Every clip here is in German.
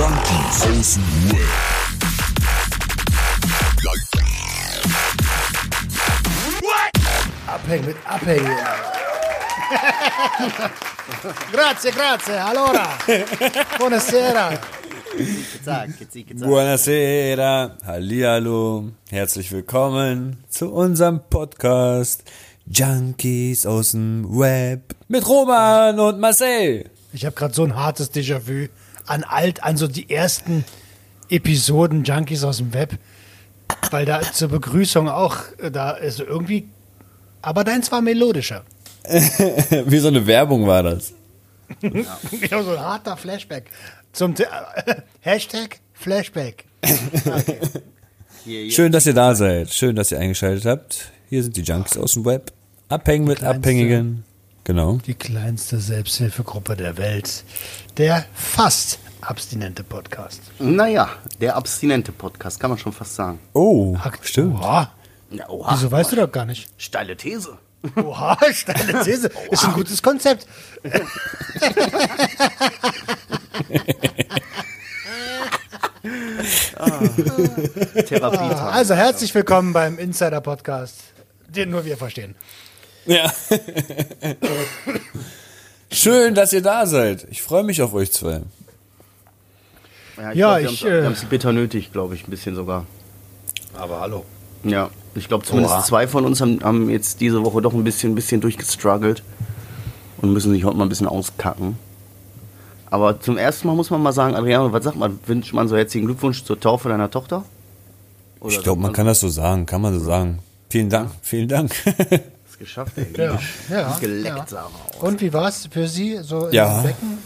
Junkies aus dem Web. Abhängen mit Abhängen. grazie, grazie. Allora. Buonasera. Buonasera, hallihallo, herzlich willkommen zu unserem Podcast Junkies aus dem Web mit Roman und Marcel. Ich habe gerade so ein hartes Déjà-vu an alt, an so die ersten Episoden Junkies aus dem Web, weil da zur Begrüßung auch äh, da ist irgendwie, aber deins war melodischer. Wie so eine Werbung war das. Ich habe so ein harter Flashback zum The Hashtag Flashback. Schön, dass ihr da seid. Schön, dass ihr eingeschaltet habt. Hier sind die Junkies aus dem Web. Abhängen mit kleinste- Abhängigen. Genau. Die kleinste Selbsthilfegruppe der Welt. Der fast abstinente Podcast. Naja, der abstinente Podcast, kann man schon fast sagen. Oh, Akt- stimmt. Oha. Ja, oha. Wieso weißt du doch gar nicht? Steile These. Oha, steile These. Ist ein gutes Konzept. Therapie. Also herzlich willkommen beim Insider Podcast, den nur wir verstehen. Ja. Schön, dass ihr da seid. Ich freue mich auf euch zwei. Ja, Ja, glaub, ich, wir äh, haben es bitter nötig, glaube ich, ein bisschen sogar. Aber hallo. Ja, ich glaube zumindest Oha. zwei von uns haben, haben jetzt diese Woche doch ein bisschen, ein bisschen durchgestruggelt und müssen sich heute mal ein bisschen auskacken. Aber zum ersten Mal muss man mal sagen, Adriano, was sagt man? Wünscht man so herzlichen Glückwunsch zur Taufe deiner Tochter? Oder Ich glaube, man kann das so sagen. Kann man so sagen. Vielen Dank. Vielen Dank. es geschafft. Ja, ja, Geleckt, ja. Und wie war es für Sie so im Ja. Becken?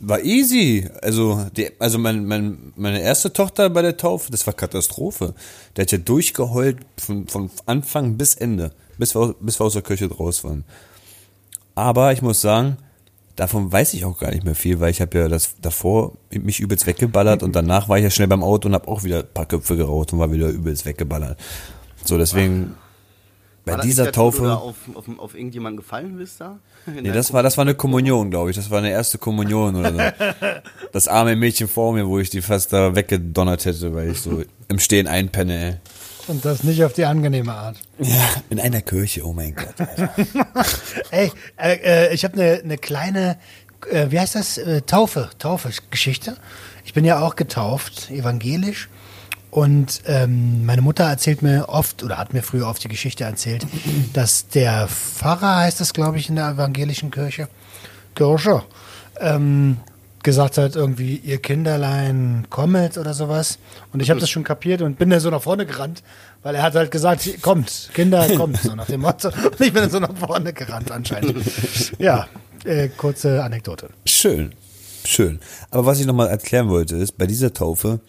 War easy. Also, die, also mein, mein, meine erste Tochter bei der Taufe, das war Katastrophe. Der hat ja durchgeheult von, von Anfang bis Ende, bis wir, bis wir aus der Kirche draus waren. Aber ich muss sagen, davon weiß ich auch gar nicht mehr viel, weil ich habe ja das davor mich übelst weggeballert und danach war ich ja schnell beim Auto und habe auch wieder ein paar Köpfe geraucht und war wieder übelst weggeballert. So, deswegen bei War dieser das, Taufe. da auf, auf, auf irgendjemanden gefallen bist da? Nee, das war, das war eine Kommunion, glaube ich. Das war eine erste Kommunion oder so. Das arme Mädchen vor mir, wo ich die fast da weggedonnert hätte, weil ich so im Stehen einpenne, ey. Und das nicht auf die angenehme Art. Ja, in einer Kirche, oh mein Gott. Alter. Ey, äh, äh, ich habe eine ne kleine, äh, wie heißt das? Äh, Taufe, Taufe-Geschichte. Ich bin ja auch getauft, evangelisch. Und ähm, meine Mutter erzählt mir oft, oder hat mir früher oft die Geschichte erzählt, dass der Pfarrer, heißt das, glaube ich, in der evangelischen Kirche, Kirche, ähm, gesagt hat, irgendwie, ihr Kinderlein kommet oder sowas. Und ich habe das schon kapiert und bin dann so nach vorne gerannt, weil er hat halt gesagt, kommt, Kinder, kommt, so nach dem Motto. Und ich bin dann so nach vorne gerannt anscheinend. Ja, äh, kurze Anekdote. Schön, schön. Aber was ich nochmal erklären wollte, ist, bei dieser Taufe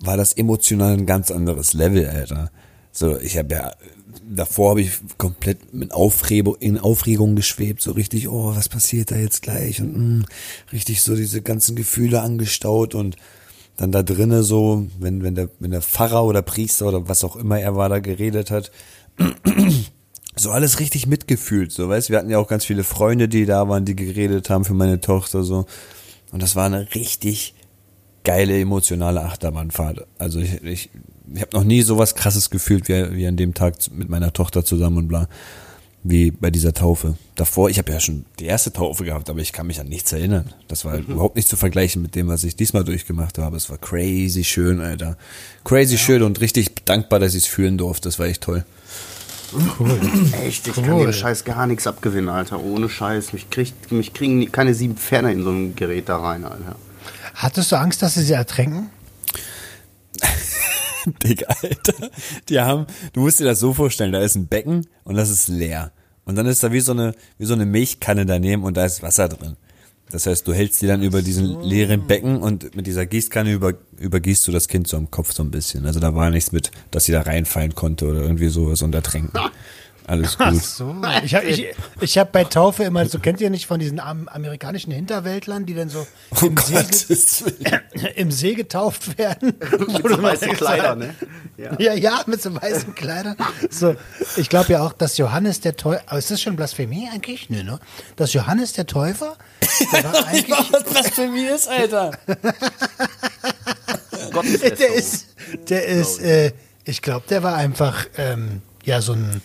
war das emotional ein ganz anderes Level, Alter. So, ich habe ja, davor habe ich komplett mit Aufregung, in Aufregung geschwebt, so richtig, oh, was passiert da jetzt gleich? Und mh, richtig so diese ganzen Gefühle angestaut und dann da drinnen so, wenn, wenn der, wenn der Pfarrer oder Priester oder was auch immer er war, da geredet hat, so alles richtig mitgefühlt, so weißt, wir hatten ja auch ganz viele Freunde, die da waren, die geredet haben für meine Tochter so und das war eine richtig geile emotionale Achterbahnfahrt. Also ich ich, ich habe noch nie sowas krasses gefühlt wie wie an dem Tag mit meiner Tochter zusammen und bla wie bei dieser Taufe. Davor, ich habe ja schon die erste Taufe gehabt, aber ich kann mich an nichts erinnern. Das war halt überhaupt nicht zu vergleichen mit dem, was ich diesmal durchgemacht habe. Es war crazy schön, Alter. Crazy schön und richtig dankbar, dass ich es fühlen durfte. Das war echt toll. Echt, ich kann Cool. dem Scheiß gar nichts abgewinnen, Alter. Ohne Scheiß. Mich, kriegt, mich kriegen keine sieben Pferde in so ein Gerät da rein, Alter. Hattest du Angst, dass sie sie ertränken? Digga, Alter. Die haben, du musst dir das so vorstellen, da ist ein Becken und das ist leer. Und dann ist da wie so eine, wie so eine Milchkanne daneben und da ist Wasser drin. Das heißt, du hältst die dann über diesen leeren Becken und mit dieser Gießkanne über, übergießt du das Kind so am Kopf so ein bisschen. Also da war nichts mit, dass sie da reinfallen konnte oder irgendwie sowas und ertränken. Alles Ach gut. so. Ich habe ich, ich hab bei Taufe immer, so kennt ihr nicht von diesen am, amerikanischen Hinterwäldlern, die dann so Oh im, See, Gottes Willen. im See getauft werden? Mit so weißen Kleidern, ne? Ja. Ja, ja, mit so weißen Kleidern. So, ich glaube ja auch, dass Johannes der Täufer, aber ist das schon Blasphemie eigentlich? Nö, ne? Dass Johannes der Täufer, der war eigentlich, was Blasphemie ist, Alter. Gotteslästerung. der ist, der ist, äh, ich glaube, der war einfach, ähm, ja, so ein,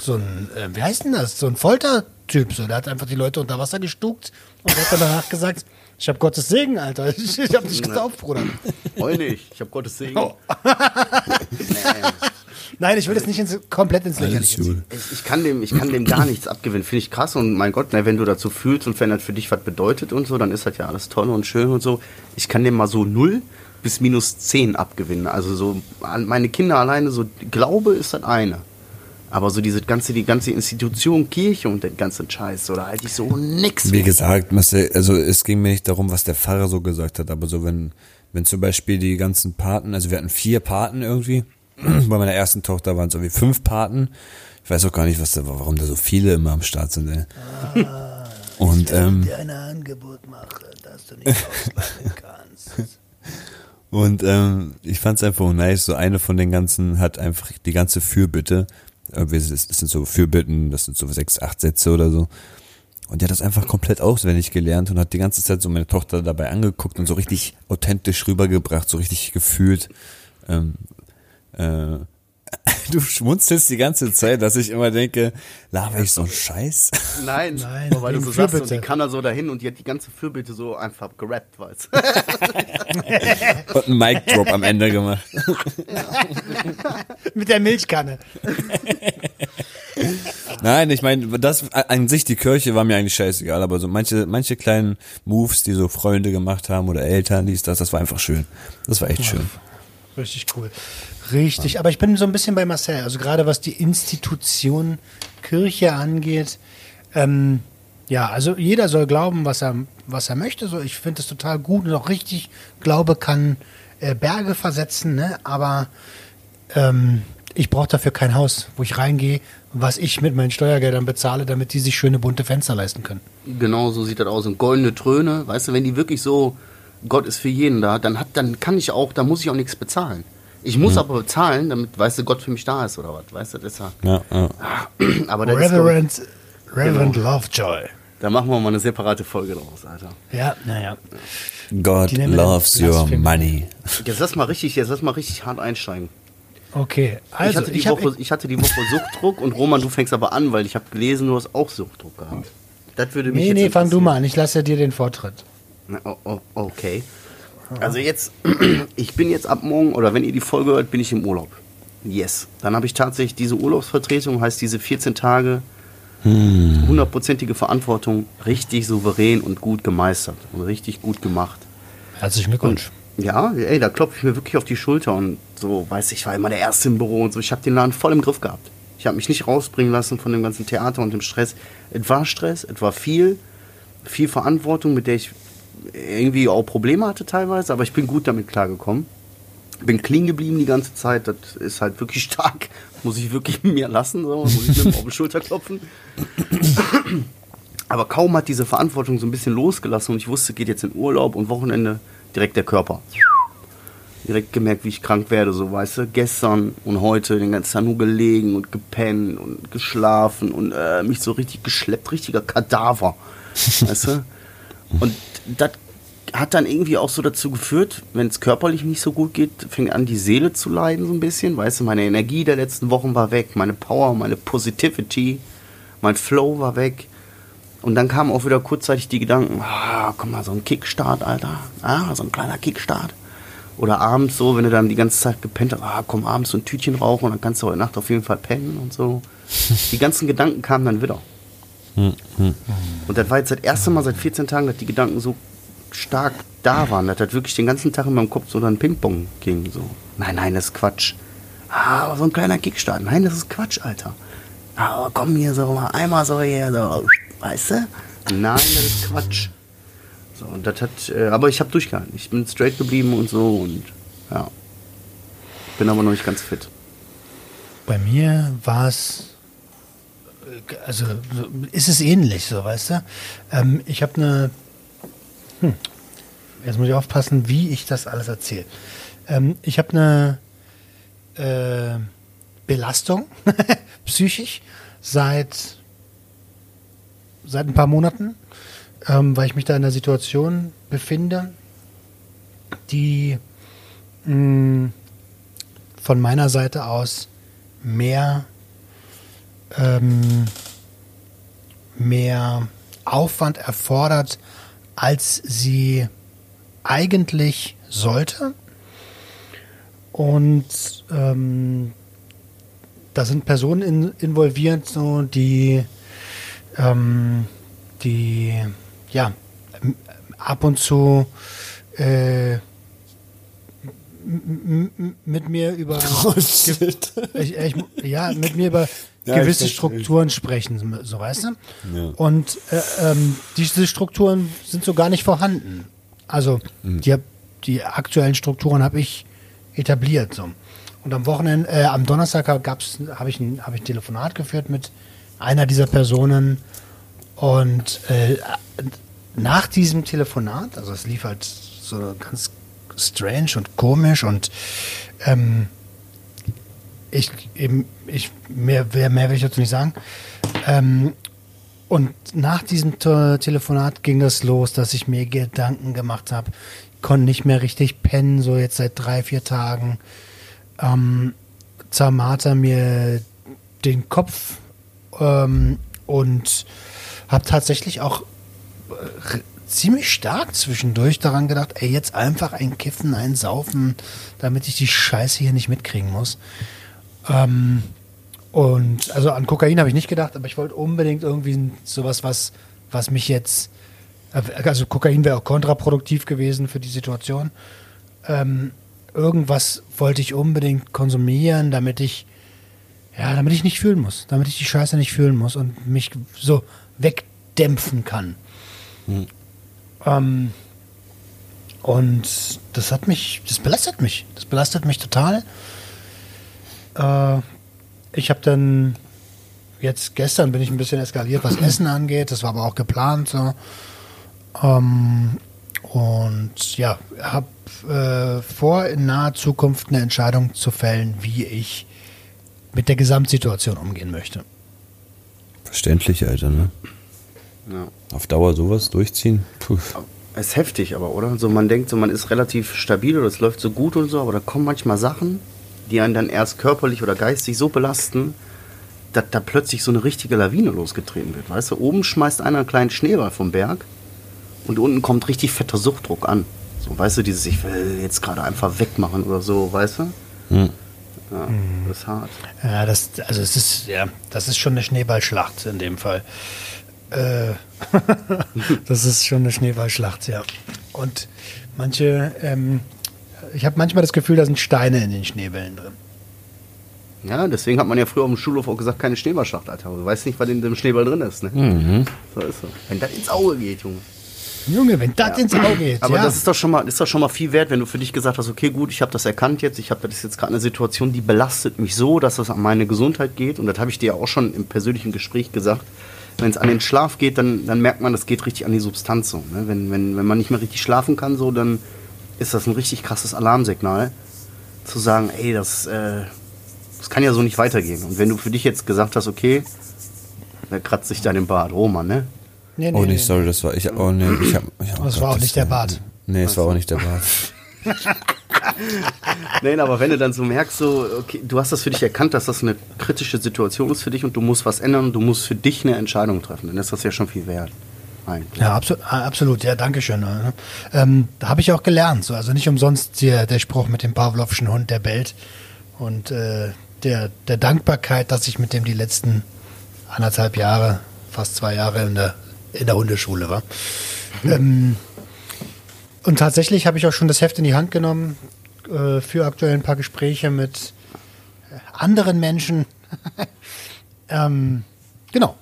so ein, äh, wie heißt denn das? So ein Foltertyp, so. Der hat einfach die Leute unter Wasser gestuckt und hat dann danach gesagt, ich habe Gottes Segen, Alter. Ich, ich habe dich getauft, Bruder. Heul nicht, ich habe Gottes Segen. Oh. Nein, ich will jetzt nicht ins, komplett ins Lächerliche. Ich, ich, kann dem, ich kann dem gar nichts abgewinnen. Finde ich krass. Und mein Gott, ne, wenn du dazu fühlst und wenn das für dich was bedeutet und so, dann ist das ja alles toll und schön und so. Ich kann dem mal so 0 bis minus 10 abgewinnen. Also so an meine Kinder alleine, so Glaube ist das eine. Aber so diese ganze, die ganze Institution, Kirche und den ganzen Scheiß, so, da halte ich so nix. Wie gesagt, Marcel, also es ging mir nicht darum, was der Pfarrer so gesagt hat, aber so wenn, wenn zum Beispiel die ganzen Paten, also wir hatten vier Paten irgendwie, bei meiner ersten Tochter waren es irgendwie fünf Paten. Ich weiß auch gar nicht, was da, warum da so viele immer am Start sind, ey. Und ähm, dir ein Angebot mache, das du nicht auslassen kannst. Und ähm, ich fand es einfach nice, so eine von den ganzen hat einfach die ganze Fürbitte, es es sind so Fürbitten, das sind so sechs, acht Sätze oder so. Und die hat das einfach komplett auswendig gelernt und hat die ganze Zeit so meine Tochter dabei angeguckt und so richtig authentisch rübergebracht, so richtig gefühlt. Ähm, äh, du schmunzelst die ganze Zeit, dass ich immer denke, laber ich so einen Scheiß? Nein, Nein, aber weil du so sagst, und die kann da so dahin und die hat die ganze Fürbitte so einfach gerappt, weißt du? Und einen Mic Drop am Ende gemacht. Mit der Milchkanne. Nein, ich meine, das an sich die Kirche war mir eigentlich scheißegal, aber so manche manche kleinen Moves, die so Freunde gemacht haben oder Eltern, dies das, das war einfach schön. Das war echt schön. Richtig cool. Richtig, aber ich bin so ein bisschen bei Marcel. Also gerade was die Institution Kirche angeht. Ähm, ja, also jeder soll glauben, was er, was er möchte. So, ich finde es total gut und auch richtig. Glaube kann äh, Berge versetzen, ne? aber ähm, ich brauche dafür kein Haus, wo ich reingehe, was ich mit meinen Steuergeldern bezahle, damit die sich schöne bunte Fenster leisten können. Genau so sieht das aus. Und goldene Tröne, weißt du, wenn die wirklich so, Gott ist für jeden da, dann hat, dann kann ich auch, da muss ich auch nichts bezahlen. Ich muss aber bezahlen, damit, weißt du, Gott für mich da ist oder was, weißt du, deshalb. Ja, ja. Aber das ist, doch- Reverend, Reverend Genau. Lovejoy. da machen wir mal eine separate Folge draus, Alter. Ja, naja. God loves your money. Jetzt lass mal richtig, jetzt lass mal richtig hart einsteigen. Okay, also ich, hatte die ich Woche, ich hatte die Woche Suchtdruck und Roman, du fängst aber an, weil ich habe gelesen, du hast auch Suchtdruck gehabt. Das würde mich Nee, jetzt nee, fang du mal an. Ich lasse dir den Vortritt. Oh, okay. Also jetzt, ich bin jetzt ab morgen, oder wenn ihr die Folge hört, bin ich im Urlaub. Yes. Dann habe ich tatsächlich diese Urlaubsvertretung, heißt diese 14 Tage, hundertprozentige Verantwortung, richtig souverän und gut gemeistert und richtig gut gemacht. Herzlichen Glückwunsch. Ja, ey, da klopfe ich mir wirklich auf die Schulter und so, weiß ich, war immer der Erste im Büro und so. Ich habe den Laden voll im Griff gehabt. Ich habe mich nicht rausbringen lassen von dem ganzen Theater und dem Stress. Es war Stress, es war viel, viel Verantwortung, mit der ich irgendwie auch Probleme hatte teilweise, aber ich bin gut damit klargekommen. Bin clean geblieben die ganze Zeit, das ist halt wirklich stark. Muss ich wirklich mir lassen, so, muss ich mir auf die Schulter klopfen. Aber kaum hat diese Verantwortung so ein bisschen losgelassen und ich wusste, geht jetzt in Urlaub und Wochenende direkt der Körper. Direkt gemerkt, wie ich krank werde, so weißt du. Gestern und heute den ganzen Tag nur gelegen und gepennt und geschlafen und äh, mich so richtig geschleppt, richtiger Kadaver. weißt du? Und das hat dann irgendwie auch so dazu geführt, wenn es körperlich nicht so gut geht, fängt an, die Seele zu leiden so ein bisschen. Weißt du, meine Energie der letzten Wochen war weg, meine Power, meine Positivity, mein Flow war weg. Und dann kamen auch wieder kurzzeitig die Gedanken, ah, komm mal, so ein Kickstart, Alter. Ah, so ein kleiner Kickstart. Oder abends so, wenn du dann die ganze Zeit gepennt hast, ah, komm abends so ein Tütchen rauchen und dann kannst du heute Nacht auf jeden Fall pennen und so. Die ganzen Gedanken kamen dann wieder. Und das war jetzt das erste Mal seit 14 Tagen, dass die Gedanken so stark da waren, dass das wirklich den ganzen Tag in meinem Kopf so dann Ping-Pong ging. So. Nein, nein, das ist Quatsch. Ah, aber so ein kleiner Kickstart. Nein, das ist Quatsch, Alter. Aber komm hier so mal einmal so hier, so, weißt du? Nein, das ist Quatsch. So, und das hat, äh, aber ich habe durchgehalten. Ich bin straight geblieben und so und ja. Bin aber noch nicht ganz fit. Bei mir war es also so ist es ähnlich, so weißt du. Ähm, ich habe eine, hm, jetzt muss ich aufpassen, wie ich das alles erzähle. Ähm, ich habe eine äh, Belastung psychisch seit seit ein paar Monaten, ähm, weil ich mich da in einer Situation befinde, die mh, von meiner Seite aus mehr ähm, mehr Aufwand erfordert, als sie eigentlich sollte. Und ähm, da sind Personen in, involviert, so, die, ähm, die ja, ab und zu äh, mit mir über ich, ich, ja, mit mir über Ja, ich gewisse verstehe. Strukturen sprechen, so weißt du? Ja. Und äh, ähm, diese Strukturen sind so gar nicht vorhanden. Also die, die aktuellen Strukturen habe ich etabliert. So. Und am Wochenende, äh, am Donnerstag gab's, habe ich, ein- hab ich ein Telefonat geführt mit einer dieser Personen. Und äh, nach diesem Telefonat, also es lief halt so ganz strange und komisch und ähm, ich eben, ich, mehr, mehr, mehr will ich dazu nicht sagen. Ähm, und nach diesem Te Telefonat ging es los, dass ich mir Gedanken gemacht habe. Konnte nicht mehr richtig pennen, so jetzt seit drei, vier Tagen. Ähm, zermarter mir den Kopf ähm, und habe tatsächlich auch äh, ziemlich stark zwischendurch daran gedacht, ey, jetzt einfach ein Kiffen, ein Saufen, damit ich die Scheiße hier nicht mitkriegen muss. Ähm, und also an Kokain habe ich nicht gedacht, aber ich wollte unbedingt irgendwie sowas, was, was mich jetzt, also Kokain wäre auch kontraproduktiv gewesen für die Situation. Ähm, irgendwas wollte ich unbedingt konsumieren, damit ich, ja, damit ich nicht fühlen muss, damit ich die Scheiße nicht fühlen muss und mich so wegdämpfen kann. Ähm, und das hat mich, das belastet mich, das belastet mich total. Äh, ich habe dann jetzt gestern bin ich ein bisschen eskaliert, was Essen angeht. Das war aber auch geplant so. Ähm, und ja, habe äh, vor, in naher Zukunft eine Entscheidung zu fällen, wie ich mit der Gesamtsituation umgehen möchte. Verständlich, Alter, ne? Ja. Auf Dauer sowas durchziehen? Puh. Ist heftig, aber, oder? So, man denkt so, man ist relativ stabil oder es läuft so gut und so, aber da kommen manchmal Sachen, die einen dann erst körperlich oder geistig so belasten, dass da plötzlich so eine richtige Lawine losgetreten wird. Weißt du, oben schmeißt einer einen kleinen Schneeball vom Berg und unten kommt richtig fetter Suchtdruck an. So, weißt du, dieses, ich will jetzt gerade einfach wegmachen oder so, weißt du? Hm. Ja, das ist hart. Ja, das, also es ist, ja, das ist schon eine Schneeballschlacht in dem Fall. Äh, das ist schon eine Schneeballschlacht, ja. Und manche, ähm, ich habe manchmal das Gefühl, da sind Steine in den Schneebällen drin. Ja, deswegen hat man ja früher auf dem Schulhof auch gesagt, keine Schneeballschlacht, Alter. Du weißt nicht, was in dem Schneeball drin ist, ne? So ist so. Wenn das ins Auge geht, Junge. Junge, wenn das ins Auge geht, Aber ja. das ist doch schon mal, ist doch schon mal viel wert, wenn du für dich gesagt hast, okay, gut, ich habe das erkannt jetzt, ich habe das ist jetzt gerade eine Situation, die belastet mich so, dass es an meine Gesundheit geht. Und das habe ich dir ja auch schon im persönlichen Gespräch gesagt. Wenn es an den Schlaf geht, dann, dann merkt man, das geht richtig an die Substanz so. Ne? Wenn, wenn, wenn man nicht mehr richtig schlafen kann, so, dann ist das ein richtig krasses Alarmsignal, zu sagen, ey, das, äh, das kann ja so nicht weitergehen. Und wenn du für dich jetzt gesagt hast, okay, da kratzt sich dein Bart, Roman, ne? nee, Oh nee, sorry, das war ich. Oh nee, ich hab. Ich hab Das war auch nicht der Bart. Nee, es war auch nicht der Bart. Nein, aber wenn du dann so merkst, so, okay, du hast das für dich erkannt, dass das eine kritische Situation ist für dich und du musst was ändern und du musst für dich eine Entscheidung treffen, dann ist das ja schon viel wert. Eigentlich. Ja, absolut, absolut ja, danke schön. ne? Ähm, da habe ich auch gelernt, so. also nicht umsonst der, der Spruch mit dem Pavlovschen Hund, der bellt und äh, der, der Dankbarkeit, dass ich mit dem die letzten anderthalb Jahre, fast zwei Jahre in der, in der Hundeschule war. ähm, und tatsächlich habe ich auch schon das Heft in die Hand genommen äh, für aktuell ein paar Gespräche mit anderen Menschen. ähm, genau.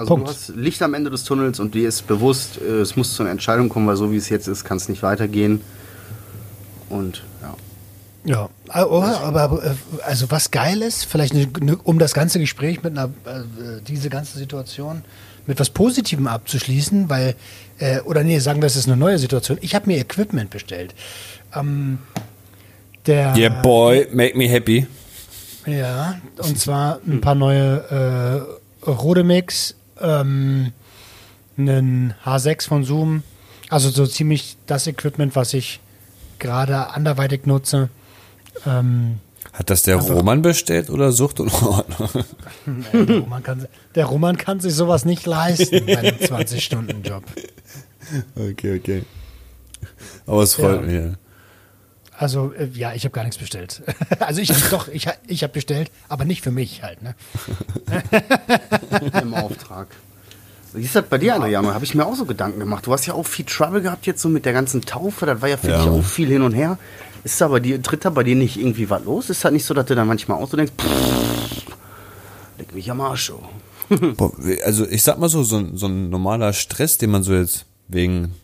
Also Punkt. du hast Licht am Ende des Tunnels und dir ist bewusst, äh, es muss zu einer Entscheidung kommen, weil so wie es jetzt ist, kann es nicht weitergehen. Und ja. Ja, aber, aber äh, also was geil ist, vielleicht eine, eine, um das ganze Gespräch mit einer, äh, diese ganze Situation mit was Positivem abzuschließen, weil, äh, oder nee, sagen wir, es ist eine neue Situation. Ich habe mir Equipment bestellt. Ähm, der, Yeah, boy, make me happy. Ja, und zwar ein paar neue äh, Rodemix, ähm, einen H6 von Zoom, also so ziemlich das Equipment, was ich gerade anderweitig nutze. Ähm, Hat das der Einfach- Roman bestellt oder Sucht und Ordnung? der, Roman kann, der Roman kann sich sowas nicht leisten bei einem 20-Stunden-Job. Okay, okay. Aber es freut Ja. mich. Also, äh, ja, ich habe gar nichts bestellt. Also, ich doch, ich, ich habe bestellt, aber nicht für mich halt. Ne? im Auftrag. Wie ist das bei dir, Adriano? Habe ich mir auch so Gedanken gemacht. Du hast ja auch viel Trouble gehabt jetzt so mit der ganzen Taufe. Das war ja für Ja. dich auch viel hin und her. Ist da bei dir, tritt da bei dir nicht irgendwie was los? Ist das nicht so, dass du dann manchmal auch so denkst, pff, leck mich am Arsch. Oh. Boah, Also ich sag mal so, so, so ein normaler Stress, den man so jetzt wegen,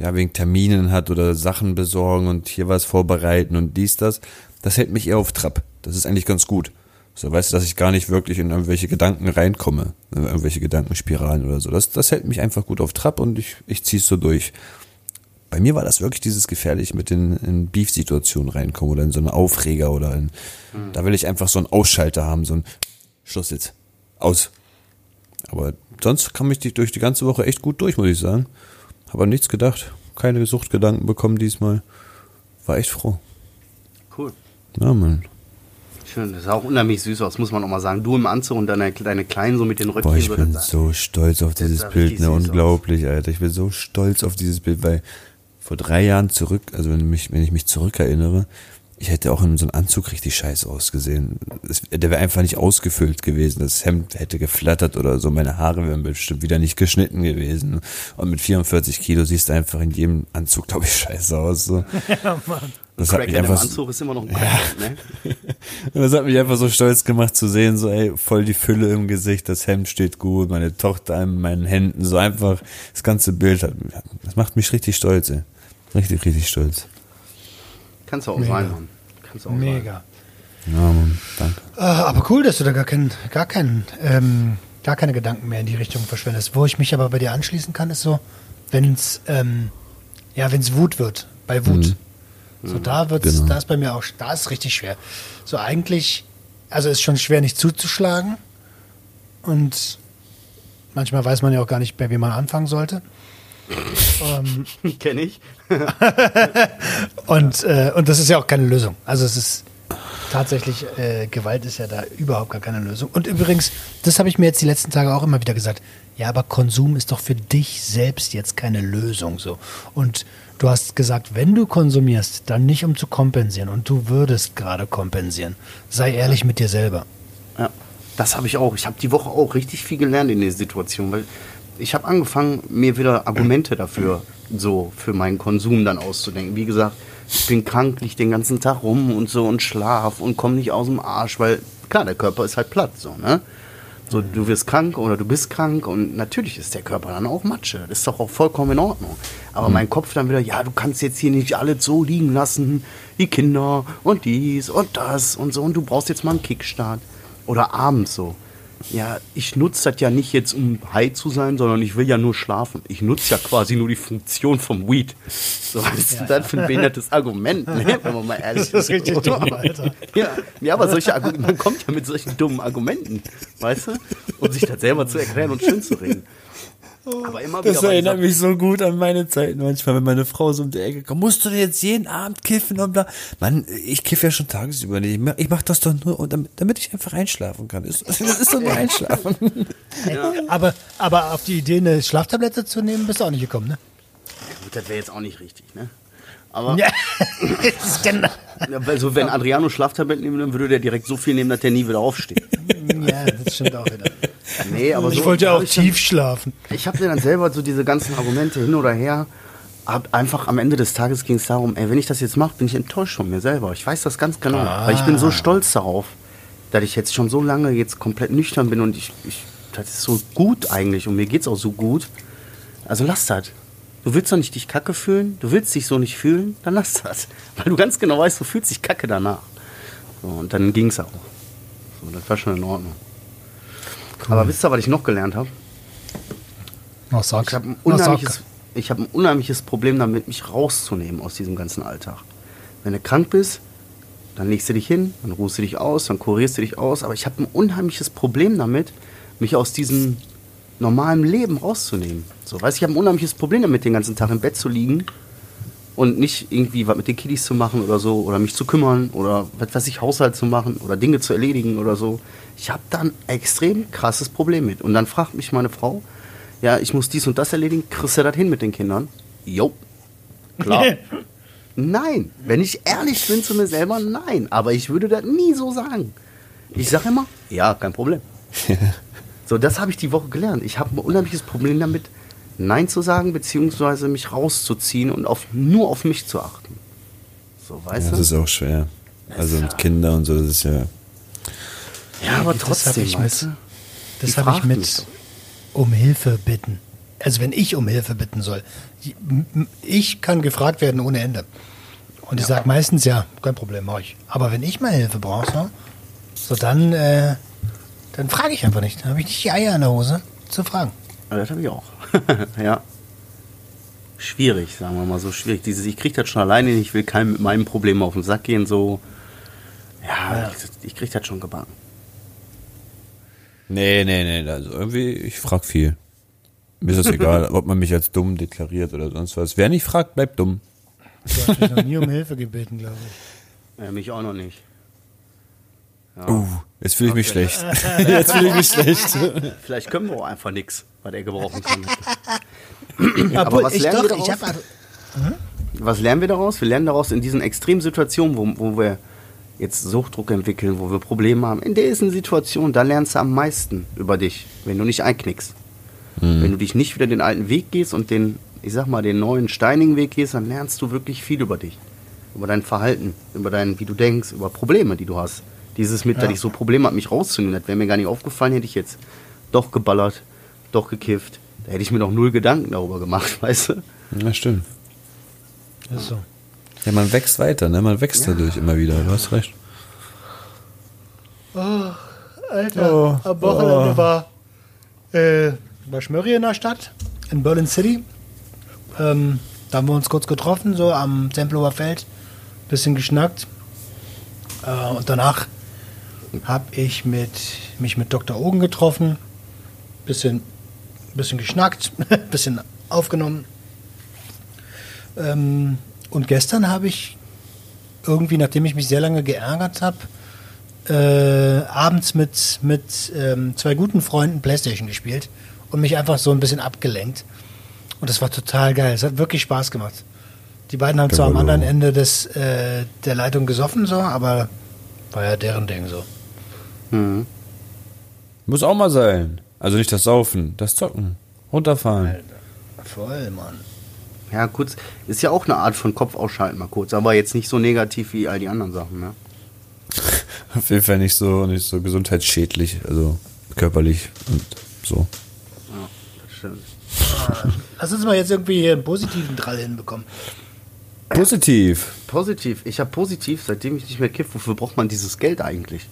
ja, wegen Terminen hat oder Sachen besorgen und hier was vorbereiten und dies, das, das hält mich eher auf Trab. Das ist eigentlich ganz gut. So weißt du, dass ich gar nicht wirklich in irgendwelche Gedanken reinkomme, in irgendwelche Gedankenspiralen oder so. Das, das hält mich einfach gut auf Trab und ich, ich zieh's so durch. Bei mir war das wirklich dieses gefährlich mit den in Beef-Situationen reinkommen oder in so einen Aufreger oder in, da will ich einfach so einen Ausschalter haben, so ein Schluss jetzt. Aus. Aber sonst kam ich die- durch die ganze Woche echt gut durch, muss ich sagen. Habe an nichts gedacht. Keine Suchtgedanken bekommen diesmal. War echt froh. Cool. Ja, Mann. Schön, das sah auch unheimlich süß aus, muss man auch mal sagen. Du im Anzug und deine, deine Kleinen so mit den Röckchen. Boah, ich bin das- so stolz auf dieses Bild, ne? süß aus. Unglaublich, Alter. Ich bin so stolz auf dieses Bild, weil vor drei Jahren zurück, also wenn, mich, wenn ich mich zurückerinnere, ich hätte auch in so einem Anzug richtig scheiße ausgesehen. Es, der wäre einfach nicht ausgefüllt gewesen. Das Hemd hätte geflattert oder so. Meine Haare wären bestimmt wieder nicht geschnitten gewesen. Und mit 44 Kilo siehst du einfach in jedem Anzug, glaube ich, scheiße aus. So. Ja, Mann. Das hat mich einfach, Anzug ist immer noch ein Crackhead, ne? Und das hat mich einfach so stolz gemacht zu sehen, so ey, voll die Fülle im Gesicht, das Hemd steht gut, meine Tochter in meinen Händen, so einfach das ganze Bild hat, das macht mich richtig stolz, ey. Richtig, richtig stolz. Kannst du auch Mega. sein, Mann. Kannst du auch sein. Mega. Ja, Mann, danke. Äh, aber cool, dass du da gar, kein, gar, keinen, ähm, gar keine Gedanken mehr in die Richtung verschwendest. Wo ich mich aber bei dir anschließen kann, ist so, wenn es ähm, ja, wenn's Wut wird, bei Wut. So da wird's, Genau. da ist bei mir auch, da ist richtig schwer. So eigentlich, also ist schon schwer, nicht zuzuschlagen. Und manchmal weiß man ja auch gar nicht, bei wem man anfangen sollte. Ähm, Kenn ich. Und, äh, und das ist ja auch keine Lösung. Also es ist tatsächlich, äh, Gewalt ist ja da überhaupt gar keine Lösung. Und übrigens, das habe ich mir jetzt die letzten Tage auch immer wieder gesagt. Ja, aber Konsum ist doch für dich selbst jetzt keine Lösung so. Und du hast gesagt, wenn du konsumierst, dann nicht um zu kompensieren. Und du würdest gerade kompensieren. Sei ehrlich mit dir selber. Ja, das habe ich auch. Ich habe die Woche auch richtig viel gelernt in der Situation, weil ich habe angefangen, mir wieder Argumente dafür, so für meinen Konsum dann auszudenken. Wie gesagt, ich bin krank, lieg den ganzen Tag rum und so und schlaf und komme nicht aus dem Arsch, weil klar, der Körper ist halt platt, so, ne? So, du wirst krank oder du bist krank und natürlich ist der Körper dann auch Matsche. Das ist doch auch vollkommen in Ordnung. Aber mein Kopf dann wieder, ja, du kannst jetzt hier nicht alles so liegen lassen, die Kinder und dies und das und so und du brauchst jetzt mal einen Kickstart. Oder abends so. Ja, ich nutze das ja nicht jetzt, um high zu sein, sondern ich will ja nur schlafen. Ich nutze ja quasi nur die Funktion vom Weed. So, was ist denn das für ein behindertes Argument, ne? wenn man mal ehrlich Das ist richtig dumm, Alter. Ja, ja, aber solche man kommt ja mit solchen dummen Argumenten, weißt du? Und sich das selber zu erklären und schön zu reden. Aber immer wieder Das bei erinnert mich so gut an meine Zeiten manchmal, wenn meine Frau so um die Ecke kommt. Musst du denn jetzt jeden Abend kiffen und bla? Mann, ich kiffe ja schon tagsüber nicht. Ich mach- Ich mach das doch nur, damit, damit ich einfach einschlafen kann. Das das ist doch nur einschlafen. Aber, aber auf die Idee, eine Schlaftablette zu nehmen, bist du auch nicht gekommen, ne? Gut, das wäre jetzt auch nicht richtig, ne? Aber Ja, das ist genau. ja, weil so, wenn Adriano Schlaftabletten nehmen würde, würde der direkt so viel nehmen, dass der nie wieder aufsteht. Ja, das stimmt auch wieder. Nee, aber Ich so wollte ja auch ich dann- tief schlafen. Ich habe mir dann selber so diese ganzen Argumente hin oder her. Hab einfach am Ende des Tages ging es darum, ey, wenn ich das jetzt mache, bin ich enttäuscht von mir selber. Ich weiß das ganz genau. Weil ich bin so stolz darauf, dass ich jetzt schon so lange jetzt komplett nüchtern bin und ich, ich das ist so gut eigentlich und mir geht's auch so gut. Also lass das. Du willst doch nicht dich kacke fühlen, du willst dich so nicht fühlen, dann lass das. Weil du ganz genau weißt, du fühlst dich kacke danach. So, und dann ging es auch. So, das war schon in Ordnung. Aber wisst ihr, was ich noch gelernt habe? Noch sag. Ich habe ein, unheimliches- ich hab ein unheimliches Problem damit, mich rauszunehmen aus diesem ganzen Alltag. Wenn du krank bist, dann legst du dich hin, dann ruhst du dich aus, dann kurierst du dich aus. Aber ich habe ein unheimliches Problem damit, mich aus diesem normalen Leben rauszunehmen. So, weißt, ich habe ein unheimliches Problem damit, den ganzen Tag im Bett zu liegen und nicht irgendwie was mit den Kiddies zu machen oder so oder mich zu kümmern oder was weiß ich, Haushalt zu machen oder Dinge zu erledigen oder so. Ich habe da ein extrem krasses Problem mit. Und dann fragt mich meine Frau, ja, ich muss dies und das erledigen, kriegst du das hin mit den Kindern? Jo, klar. nein, wenn ich ehrlich bin zu mir selber, nein. Aber ich würde das nie so sagen. Ich sage immer, ja, kein Problem. So, das habe ich die Woche gelernt. Ich habe ein unheimliches Problem damit, Nein zu sagen, beziehungsweise mich rauszuziehen und auf, nur auf mich zu achten. So, weißt Ja, du? das ist auch schwer. Also mit Kindern und so, das ist ja. ja, aber Das trotzdem, ich weißt du? das habe ich mit mich um Hilfe bitten. Also wenn ich um Hilfe bitten soll. Ich kann gefragt werden ohne Ende. Und ich sage meistens, ja, kein Problem, mach ich. Aber wenn ich mal Hilfe brauche, so, so dann, äh, dann frage ich einfach nicht. Dann habe ich nicht die Eier in der Hose zu fragen. Ja, das habe ich auch. ja. Schwierig, sagen wir mal so schwierig. Dieses, ich kriege das schon alleine ich will keinem mit meinem Problem auf den Sack gehen, so. Ja, ich, ich kriege das schon gebacken. Nee, nee, nee. Also irgendwie, ich frag viel. Mir ist das egal, ob man mich als dumm deklariert oder sonst was. Wer nicht fragt, bleibt dumm. Du hast mich noch nie um Hilfe gebeten, glaube ich. Ja, mich auch noch nicht. Ja. Uh, jetzt fühle ich mich schlecht. jetzt fühle ich mich schlecht. Vielleicht können wir auch einfach nichts, was er gebrauchen kann. Obwohl, was ich lernen wir doch, ich daraus? habe Was lernen wir daraus? Wir lernen daraus in diesen extremen Situationen, wo, wo wir jetzt Suchtdruck entwickeln, wo wir Probleme haben. In diesen Situationen, da lernst du am meisten über dich, wenn du nicht einknickst. Wenn du dich nicht wieder den alten Weg gehst und den, ich sag mal, den neuen steinigen Weg gehst, dann lernst du wirklich viel über dich. Über dein Verhalten, über dein, wie du denkst, über Probleme, die du hast. Dieses mit, Ja. dass ich so Probleme habe, mich rauszunehmen, das wäre mir gar nicht aufgefallen, hätte ich jetzt doch geballert, doch gekifft. Da hätte ich mir noch null Gedanken darüber gemacht, weißt du? Ja, stimmt. das ist so. Ja, man wächst weiter, ne? Man wächst dadurch immer wieder. Du hast recht. Alter, Oh, am Wochenende war, äh, war Schmörri in der Stadt, in Berlin City. Ähm, da haben wir uns kurz getroffen, so am Tempelhofer Feld, bisschen geschnackt. Äh, und danach habe ich mit, mich mit Dr. Ogen getroffen, bisschen, bisschen geschnackt, bisschen aufgenommen. Ähm, und gestern habe ich irgendwie, nachdem ich mich sehr lange geärgert habe, äh, abends mit, mit ähm, zwei guten Freunden Playstation gespielt und mich einfach so ein bisschen abgelenkt. Und das war total geil. Es hat wirklich Spaß gemacht. Die beiden haben zwar am anderen Ende des, äh, der Leitung gesoffen, so, aber war ja deren Ding so. Mhm. Muss auch mal sein. Also nicht das Saufen, das Zocken. Runterfahren. Voll, Mann. Ja, kurz, ist ja auch eine Art von Kopf ausschalten, mal kurz, aber jetzt nicht so negativ wie all die anderen Sachen, ne? Auf jeden Fall nicht so, nicht so gesundheitsschädlich, also körperlich und so. Ja, das stimmt. Lass uns mal jetzt irgendwie hier einen positiven Drall hinbekommen. Positiv. Positiv, ich habe positiv, seitdem ich nicht mehr kiff, wofür braucht man dieses Geld eigentlich?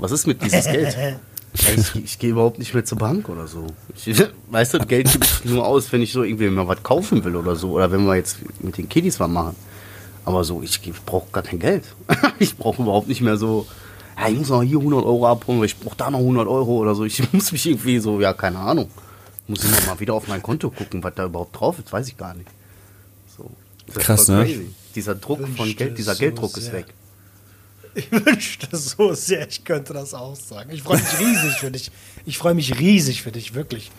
Was ist mit dieses Geld? Ich, ich gehe überhaupt nicht mehr zur Bank oder so. Ich, weißt du, das Geld gebe ich nur aus, wenn ich so irgendwie mal was kaufen will oder so. Oder wenn wir jetzt mit den Kiddies was machen. Aber so, ich, brauche gar kein Geld. ich brauche überhaupt nicht mehr so, ja, ich muss noch hier 100 Euro abholen, oder ich brauche da noch 100 Euro oder so. Ich muss mich irgendwie so, ja, keine Ahnung. Muss ich mal wieder auf mein Konto gucken, was da überhaupt drauf ist, weiß ich gar nicht. So. Das ist Krass, voll ne? crazy. Dieser Druck von Geld, dieser so Gelddruck ist weg. Ich wünschte so sehr, ich könnte das auch sagen. Ich freue mich riesig für dich. Ich freue mich riesig für dich, wirklich.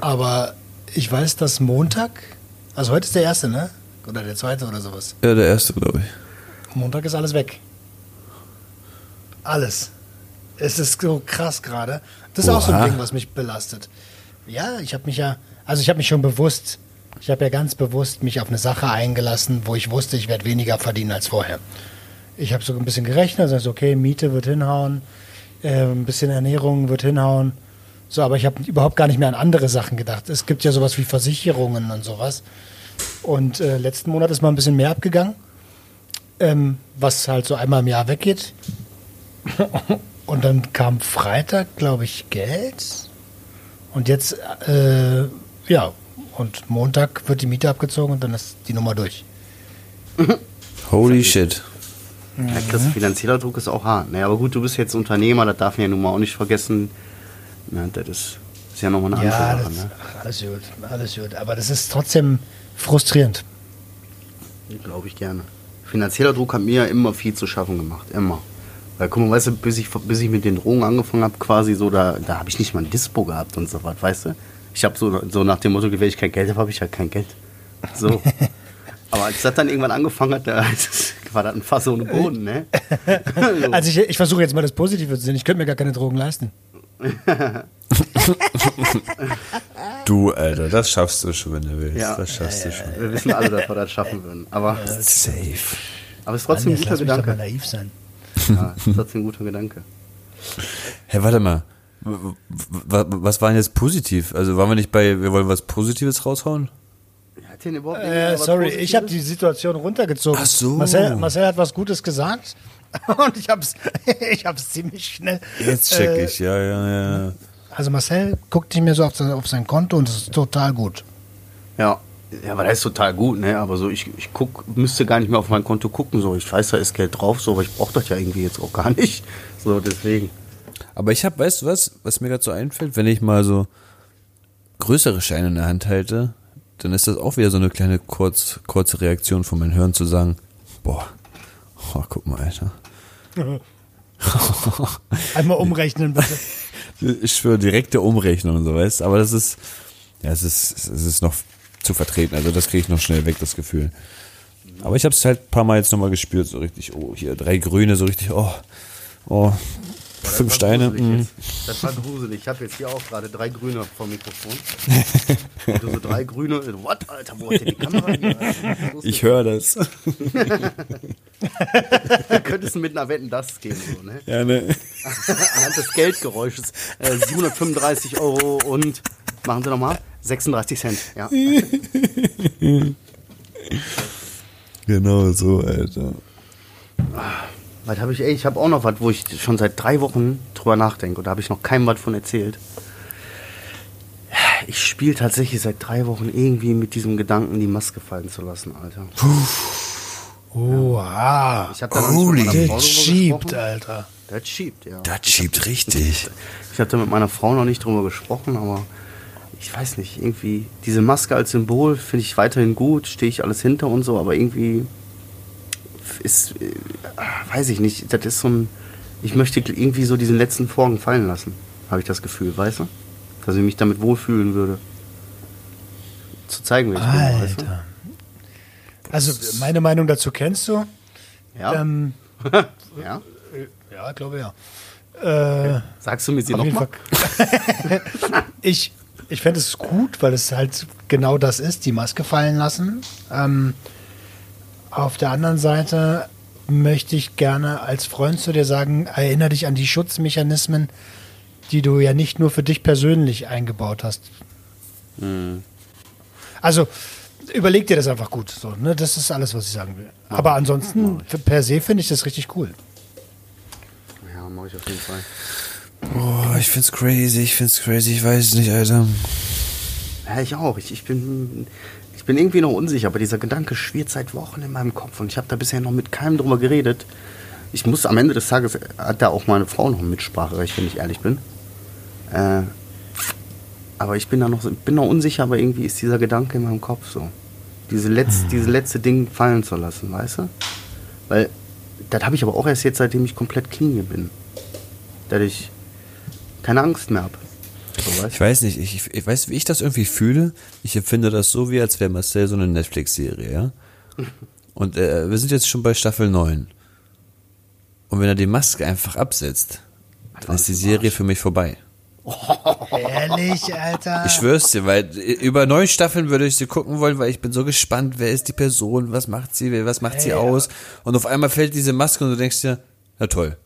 Aber ich weiß, dass Montag, also heute ist der erste, ne? Oder der zweite oder sowas. Ja, der erste, glaube ich. Montag ist alles weg. Alles. Es ist so krass gerade. Das ist auch so Oha. ein Ding, was mich belastet. Ja, ich habe mich ja, also ich habe mich schon bewusst, ich habe ja ganz bewusst mich auf eine Sache eingelassen, wo ich wusste, ich werde weniger verdienen als vorher. Ich habe so ein bisschen gerechnet, also okay, Miete wird hinhauen, äh, ein bisschen Ernährung wird hinhauen, So, aber ich habe überhaupt gar nicht mehr an andere Sachen gedacht. Es gibt ja sowas wie Versicherungen und sowas. Und äh, letzten Monat ist mal ein bisschen mehr abgegangen, ähm, was halt so einmal im Jahr weggeht. Und dann kam Freitag, glaube ich, Geld. Und jetzt, äh, ja, und Montag wird die Miete abgezogen und dann ist die Nummer durch. Holy shit. Ja, Chris, finanzieller Druck ist auch hart. Naja, aber gut, du bist jetzt Unternehmer, das darf man ja nun mal auch nicht vergessen. Ja, das ist, ist ja nochmal eine andere Ja, Sache. Ne? alles gut, alles gut. Aber das ist trotzdem frustrierend. Glaube ich gerne. Finanzieller Druck hat mir ja immer viel zu schaffen gemacht. Immer. Weil, guck mal, weißt du, bis ich, bis ich mit den Drogen angefangen habe, quasi so, da, da habe ich nicht mal ein Dispo gehabt und so was, weißt du? Ich habe so, so nach dem Motto, wenn ich kein Geld habe, habe ich halt kein Geld. So. Aber als das dann irgendwann angefangen hat, da war das ein Fass ohne Boden, ne? So. Also ich, ich versuche jetzt mal das Positive zu sehen. Ich könnte mir gar keine Drogen leisten. Du, Alter, das schaffst du schon, wenn du willst. Ja. Das schaffst du schon. Wir wissen alle, dass wir das schaffen würden. Aber, Safe. aber es ist trotzdem ein Mann, jetzt guter lass mich doch mal Gedanke. naiv sein. Ja, es ist trotzdem ein guter Gedanke. Hey, warte mal. Was war denn jetzt positiv? Also waren wir nicht bei, wir wollen was Positives raushauen? Denn überhaupt Äh, irgendwas sorry, ich habe die Situation runtergezogen. Ach so. Marcel, Marcel hat was Gutes gesagt und ich habe es ich hab's ziemlich schnell. Jetzt check äh, ich, ja, ja, ja. Also Marcel guckt nicht mehr so auf sein, auf sein Konto und das ist total gut. Ja. Ja, aber das ist total gut, ne? Aber so, ich, ich guck, müsste gar nicht mehr auf mein Konto gucken. So, ich weiß, da ist Geld drauf, so, aber ich brauche das ja irgendwie jetzt auch gar nicht. So, deswegen. Aber ich habe, weißt du was, was mir gerade so einfällt, wenn ich mal so größere Scheine in der Hand halte, dann ist das auch wieder so eine kleine kurz, kurze Reaktion von meinem Hirn zu sagen, boah, oh, guck mal, Alter. Einmal umrechnen bitte. Ich schwöre, direkte Umrechnung und so, weißt aber das ist, ja, es ist, es ist noch zu vertreten, also das kriege ich noch schnell weg, das Gefühl. Aber ich habe es halt ein paar Mal jetzt nochmal gespürt, so richtig, oh, hier drei Grüne, so richtig, oh, oh, fünf Das war Steine. jetzt. Das war gruselig. Ich habe jetzt hier auch gerade drei Grüne vom Mikrofon. Und du so drei Grüne. What, Alter, wo hat denn die Kamera? hier? Ich höre das. mit- Könntest du mit einer Wetten das gehen, so, ne? Ja, ne? Anhand des Geldgeräusches. Äh, 735 Euro und, machen Sie nochmal, 36 Cent. Ja. Genau so, Alter. Was habe ich, ey, ich habe auch noch was, wo ich schon seit drei Wochen drüber nachdenke. Und da habe ich noch keinem was von erzählt. Ich spiele tatsächlich seit drei Wochen irgendwie mit diesem Gedanken, die Maske fallen zu lassen, Alter. Oha. Ich habe da Frau Das schiebt. Alter. Das schiebt, ja. Das schiebt richtig. Ich hatte mit meiner Frau noch nicht drüber gesprochen, aber ich weiß nicht, irgendwie diese Maske als Symbol finde ich weiterhin gut, stehe ich alles hinter und so, aber irgendwie ist, äh, weiß ich nicht, das ist so ein, ich möchte irgendwie so diesen letzten Vorhang fallen lassen, habe ich das Gefühl, weißt du? Dass ich mich damit wohlfühlen würde. Zu zeigen, wer ich bin, weißt Alter. Also meine Meinung dazu kennst du? du? Ja, Ähm, ja. ja, glaube ja. Äh, Sagst du mir sie nochmal? Ich ich fände es gut, weil es halt genau das ist, die Maske fallen lassen. Ähm, auf der anderen Seite möchte ich gerne als Freund zu dir sagen, erinnere dich an die Schutzmechanismen, die du ja nicht nur für dich persönlich eingebaut hast. Also überleg dir das einfach gut. So, ne? Das ist alles, was ich sagen will. Aber ansonsten, per se finde ich das richtig cool. Ja, mache ich auf jeden Fall. Oh, ich find's crazy, ich find's crazy, ich weiß es nicht, Alter. Ja, ich auch. Ich, ich, bin, bin irgendwie noch unsicher, aber dieser Gedanke schwirrt seit Wochen in meinem Kopf und ich habe da bisher noch mit keinem drüber geredet. Ich muss am Ende des Tages, hat da auch meine Frau noch ein Mitspracherecht, wenn ich ehrlich bin. Äh, aber ich bin da noch, bin noch unsicher, aber irgendwie ist dieser Gedanke in meinem Kopf so. Diese letzte, diese letzte Ding fallen zu lassen, weißt du? Weil, das habe ich aber auch erst jetzt, seitdem ich komplett clean bin. Dass ich keine Angst mehr habe. Weißt Ich weiß nicht, ich, ich weiß, wie ich das irgendwie fühle. Ich empfinde das so, wie als wäre Marcel so eine Netflix-Serie, ja? Und äh, wir sind jetzt schon bei Staffel 9. Und wenn er die Maske einfach absetzt, dann ist die Serie für mich vorbei. Ehrlich, Alter. Ich schwör's dir, weil über neun Staffeln würde ich sie gucken wollen, weil ich bin so gespannt, wer ist die Person, was macht sie, was macht sie Ey, aus? Und auf einmal fällt diese Maske und du denkst dir, na toll.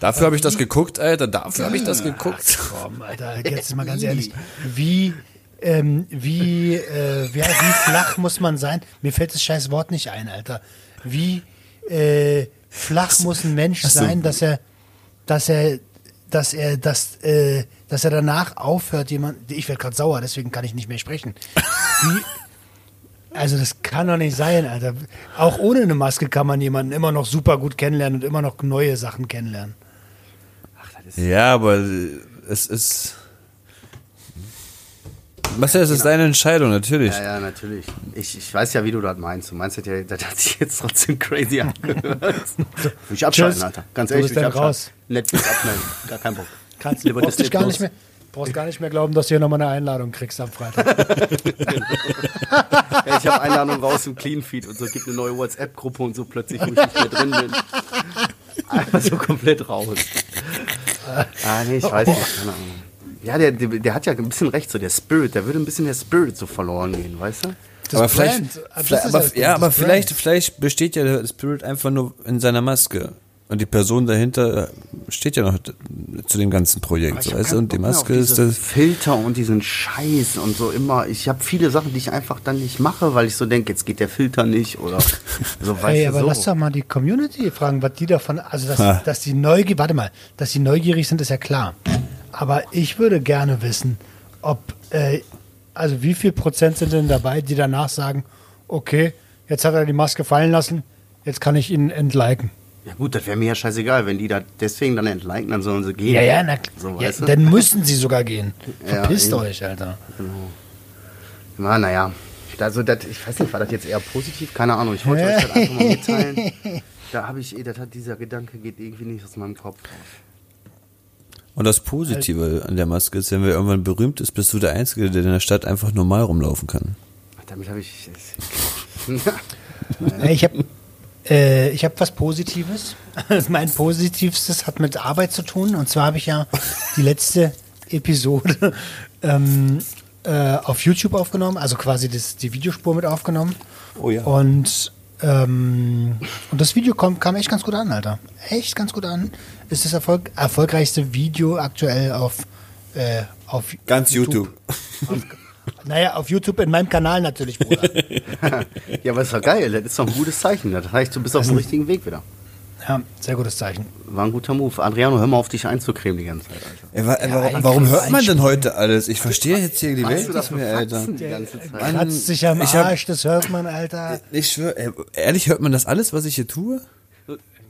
Dafür habe ich das geguckt, Alter. Dafür habe ich das geguckt. Komm, Alter, jetzt mal ganz ehrlich. Wie, ähm, wie, äh, wie, wie flach muss man sein? Mir fällt das scheiß Wort nicht ein, Alter. Wie äh, flach muss ein Mensch Ach sein, dass er, dass er, dass er, dass, äh, dass er danach aufhört, jemand. Ich werde gerade sauer, deswegen kann ich nicht mehr sprechen. Wie, also das kann doch nicht sein, Alter. Auch ohne eine Maske kann man jemanden immer noch super gut kennenlernen und immer noch neue Sachen kennenlernen. Ja, aber es ist. Marcel, es ist deine Entscheidung, natürlich. Ja, ja, natürlich. Ich, ich weiß ja, wie du das meinst. Du meinst, das, ja, das hat sich jetzt trotzdem crazy angehört. Ich abschalten. Alter. Ganz Du ehrlich, bist will ich dann abschalten. raus. Netflix abmelden. Gar kein Bock. Kannst, Disney gar nicht mehr, brauchst gar nicht mehr glauben, dass du hier nochmal eine Einladung kriegst am Freitag. Ja, ich habe Einladung raus im Clean Feed und so. Gibt eine neue WhatsApp-Gruppe und so plötzlich, wo ich nicht mehr drin bin. Einfach so komplett raus. Ah, nee, ich weiß nicht. Keine Ahnung. Ja, der, der, der hat ja ein bisschen recht, so der Spirit, der würde ein bisschen der Spirit so verloren gehen, weißt du? Das aber vielleicht, Brand, das vielleicht, ist aber, ja, das aber Brand. vielleicht, vielleicht besteht ja der Spirit einfach nur in seiner Maske. Und die Person dahinter steht ja noch zu dem ganzen Projekt. Hab Weißt Und die Maske ist das. Filter und diesen Scheiß und so immer. Ich habe viele Sachen, die ich einfach dann nicht mache, weil ich so denke, jetzt geht der Filter nicht oder so weißt Hey, aber so. lass doch mal die Community fragen, was die davon, also dass, Ha. dass die neugierig, warte mal, dass die neugierig sind, ist ja klar. Aber ich würde gerne wissen, ob, äh, also wie viel Prozent sind denn dabei, die danach sagen, okay, jetzt hat er die Maske fallen lassen, jetzt kann ich ihn entliken. Ja gut, das wäre mir ja scheißegal, wenn die da deswegen dann entliken, dann sollen sie gehen. Ja, ja, na, So, ja dann müssten sie sogar gehen. Ja, Verpisst eben. euch, Alter. Na, naja. Also, das, ich weiß nicht, war das jetzt eher positiv? Keine Ahnung. Ich wollte euch das einfach mal mitteilen. Da habe ich, eh, das hat dieser Gedanke geht irgendwie nicht aus meinem Kopf. Und das Positive an der Maske ist, wenn wir irgendwann berühmt ist, bist du der Einzige, der in der Stadt einfach normal rumlaufen kann. Damit habe ich. Ich habe äh, ich hab was Positives. mein Positivstes hat mit Arbeit zu tun. Und zwar habe ich ja die letzte Episode ähm, äh, auf YouTube aufgenommen, also quasi das, die Videospur mit aufgenommen. Oh ja. Und, ähm, und das Video kam, kam echt ganz gut an, Alter. Echt ganz gut an. Ist das Erfolg, erfolgreichste Video aktuell auf, äh, auf Ganz YouTube. Naja, auf YouTube in meinem Kanal natürlich, Bruder. ja, aber ist doch geil. Das ist doch ein gutes Zeichen. Das heißt, du bist auf dem richtigen Weg wieder. ja, sehr gutes Zeichen. War ein guter Move. Adriano, hör mal auf, dich einzucremen die ganze Zeit, Alter. Ey, wa- Ja, warum, warum hört man denn heute alles? Ich verstehe jetzt hier die Welt nicht mehr, Alter. Die ganze Zeit? Mann, Kratzt sich am ich hab- Arsch, das hört man, Alter. Ich schwöre, ehrlich, hört man das alles, was ich hier tue?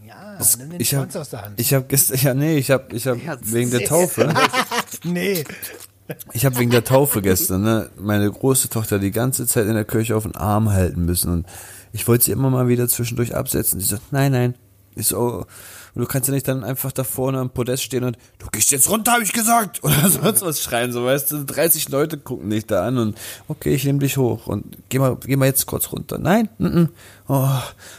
Ja, nimm den Ich Schwanz habe aus der Hand. ich hab gestern, ja, nee, ich habe ich hab Ja, wegen der. Taufe, nee. Ich habe wegen der Taufe gestern, ne, meine große Tochter die ganze Zeit in der Kirche auf den Arm halten müssen und ich wollte sie immer mal wieder zwischendurch absetzen. Sie sagt, nein, nein. Ich so, und du kannst ja nicht dann einfach da vorne am Podest stehen und du gehst jetzt runter, habe ich gesagt, oder sonst was schreien, so weißt du, 30 Leute gucken dich da an und okay, ich nehme dich hoch und geh mal, geh mal jetzt kurz runter. Nein, mm -mm. Oh.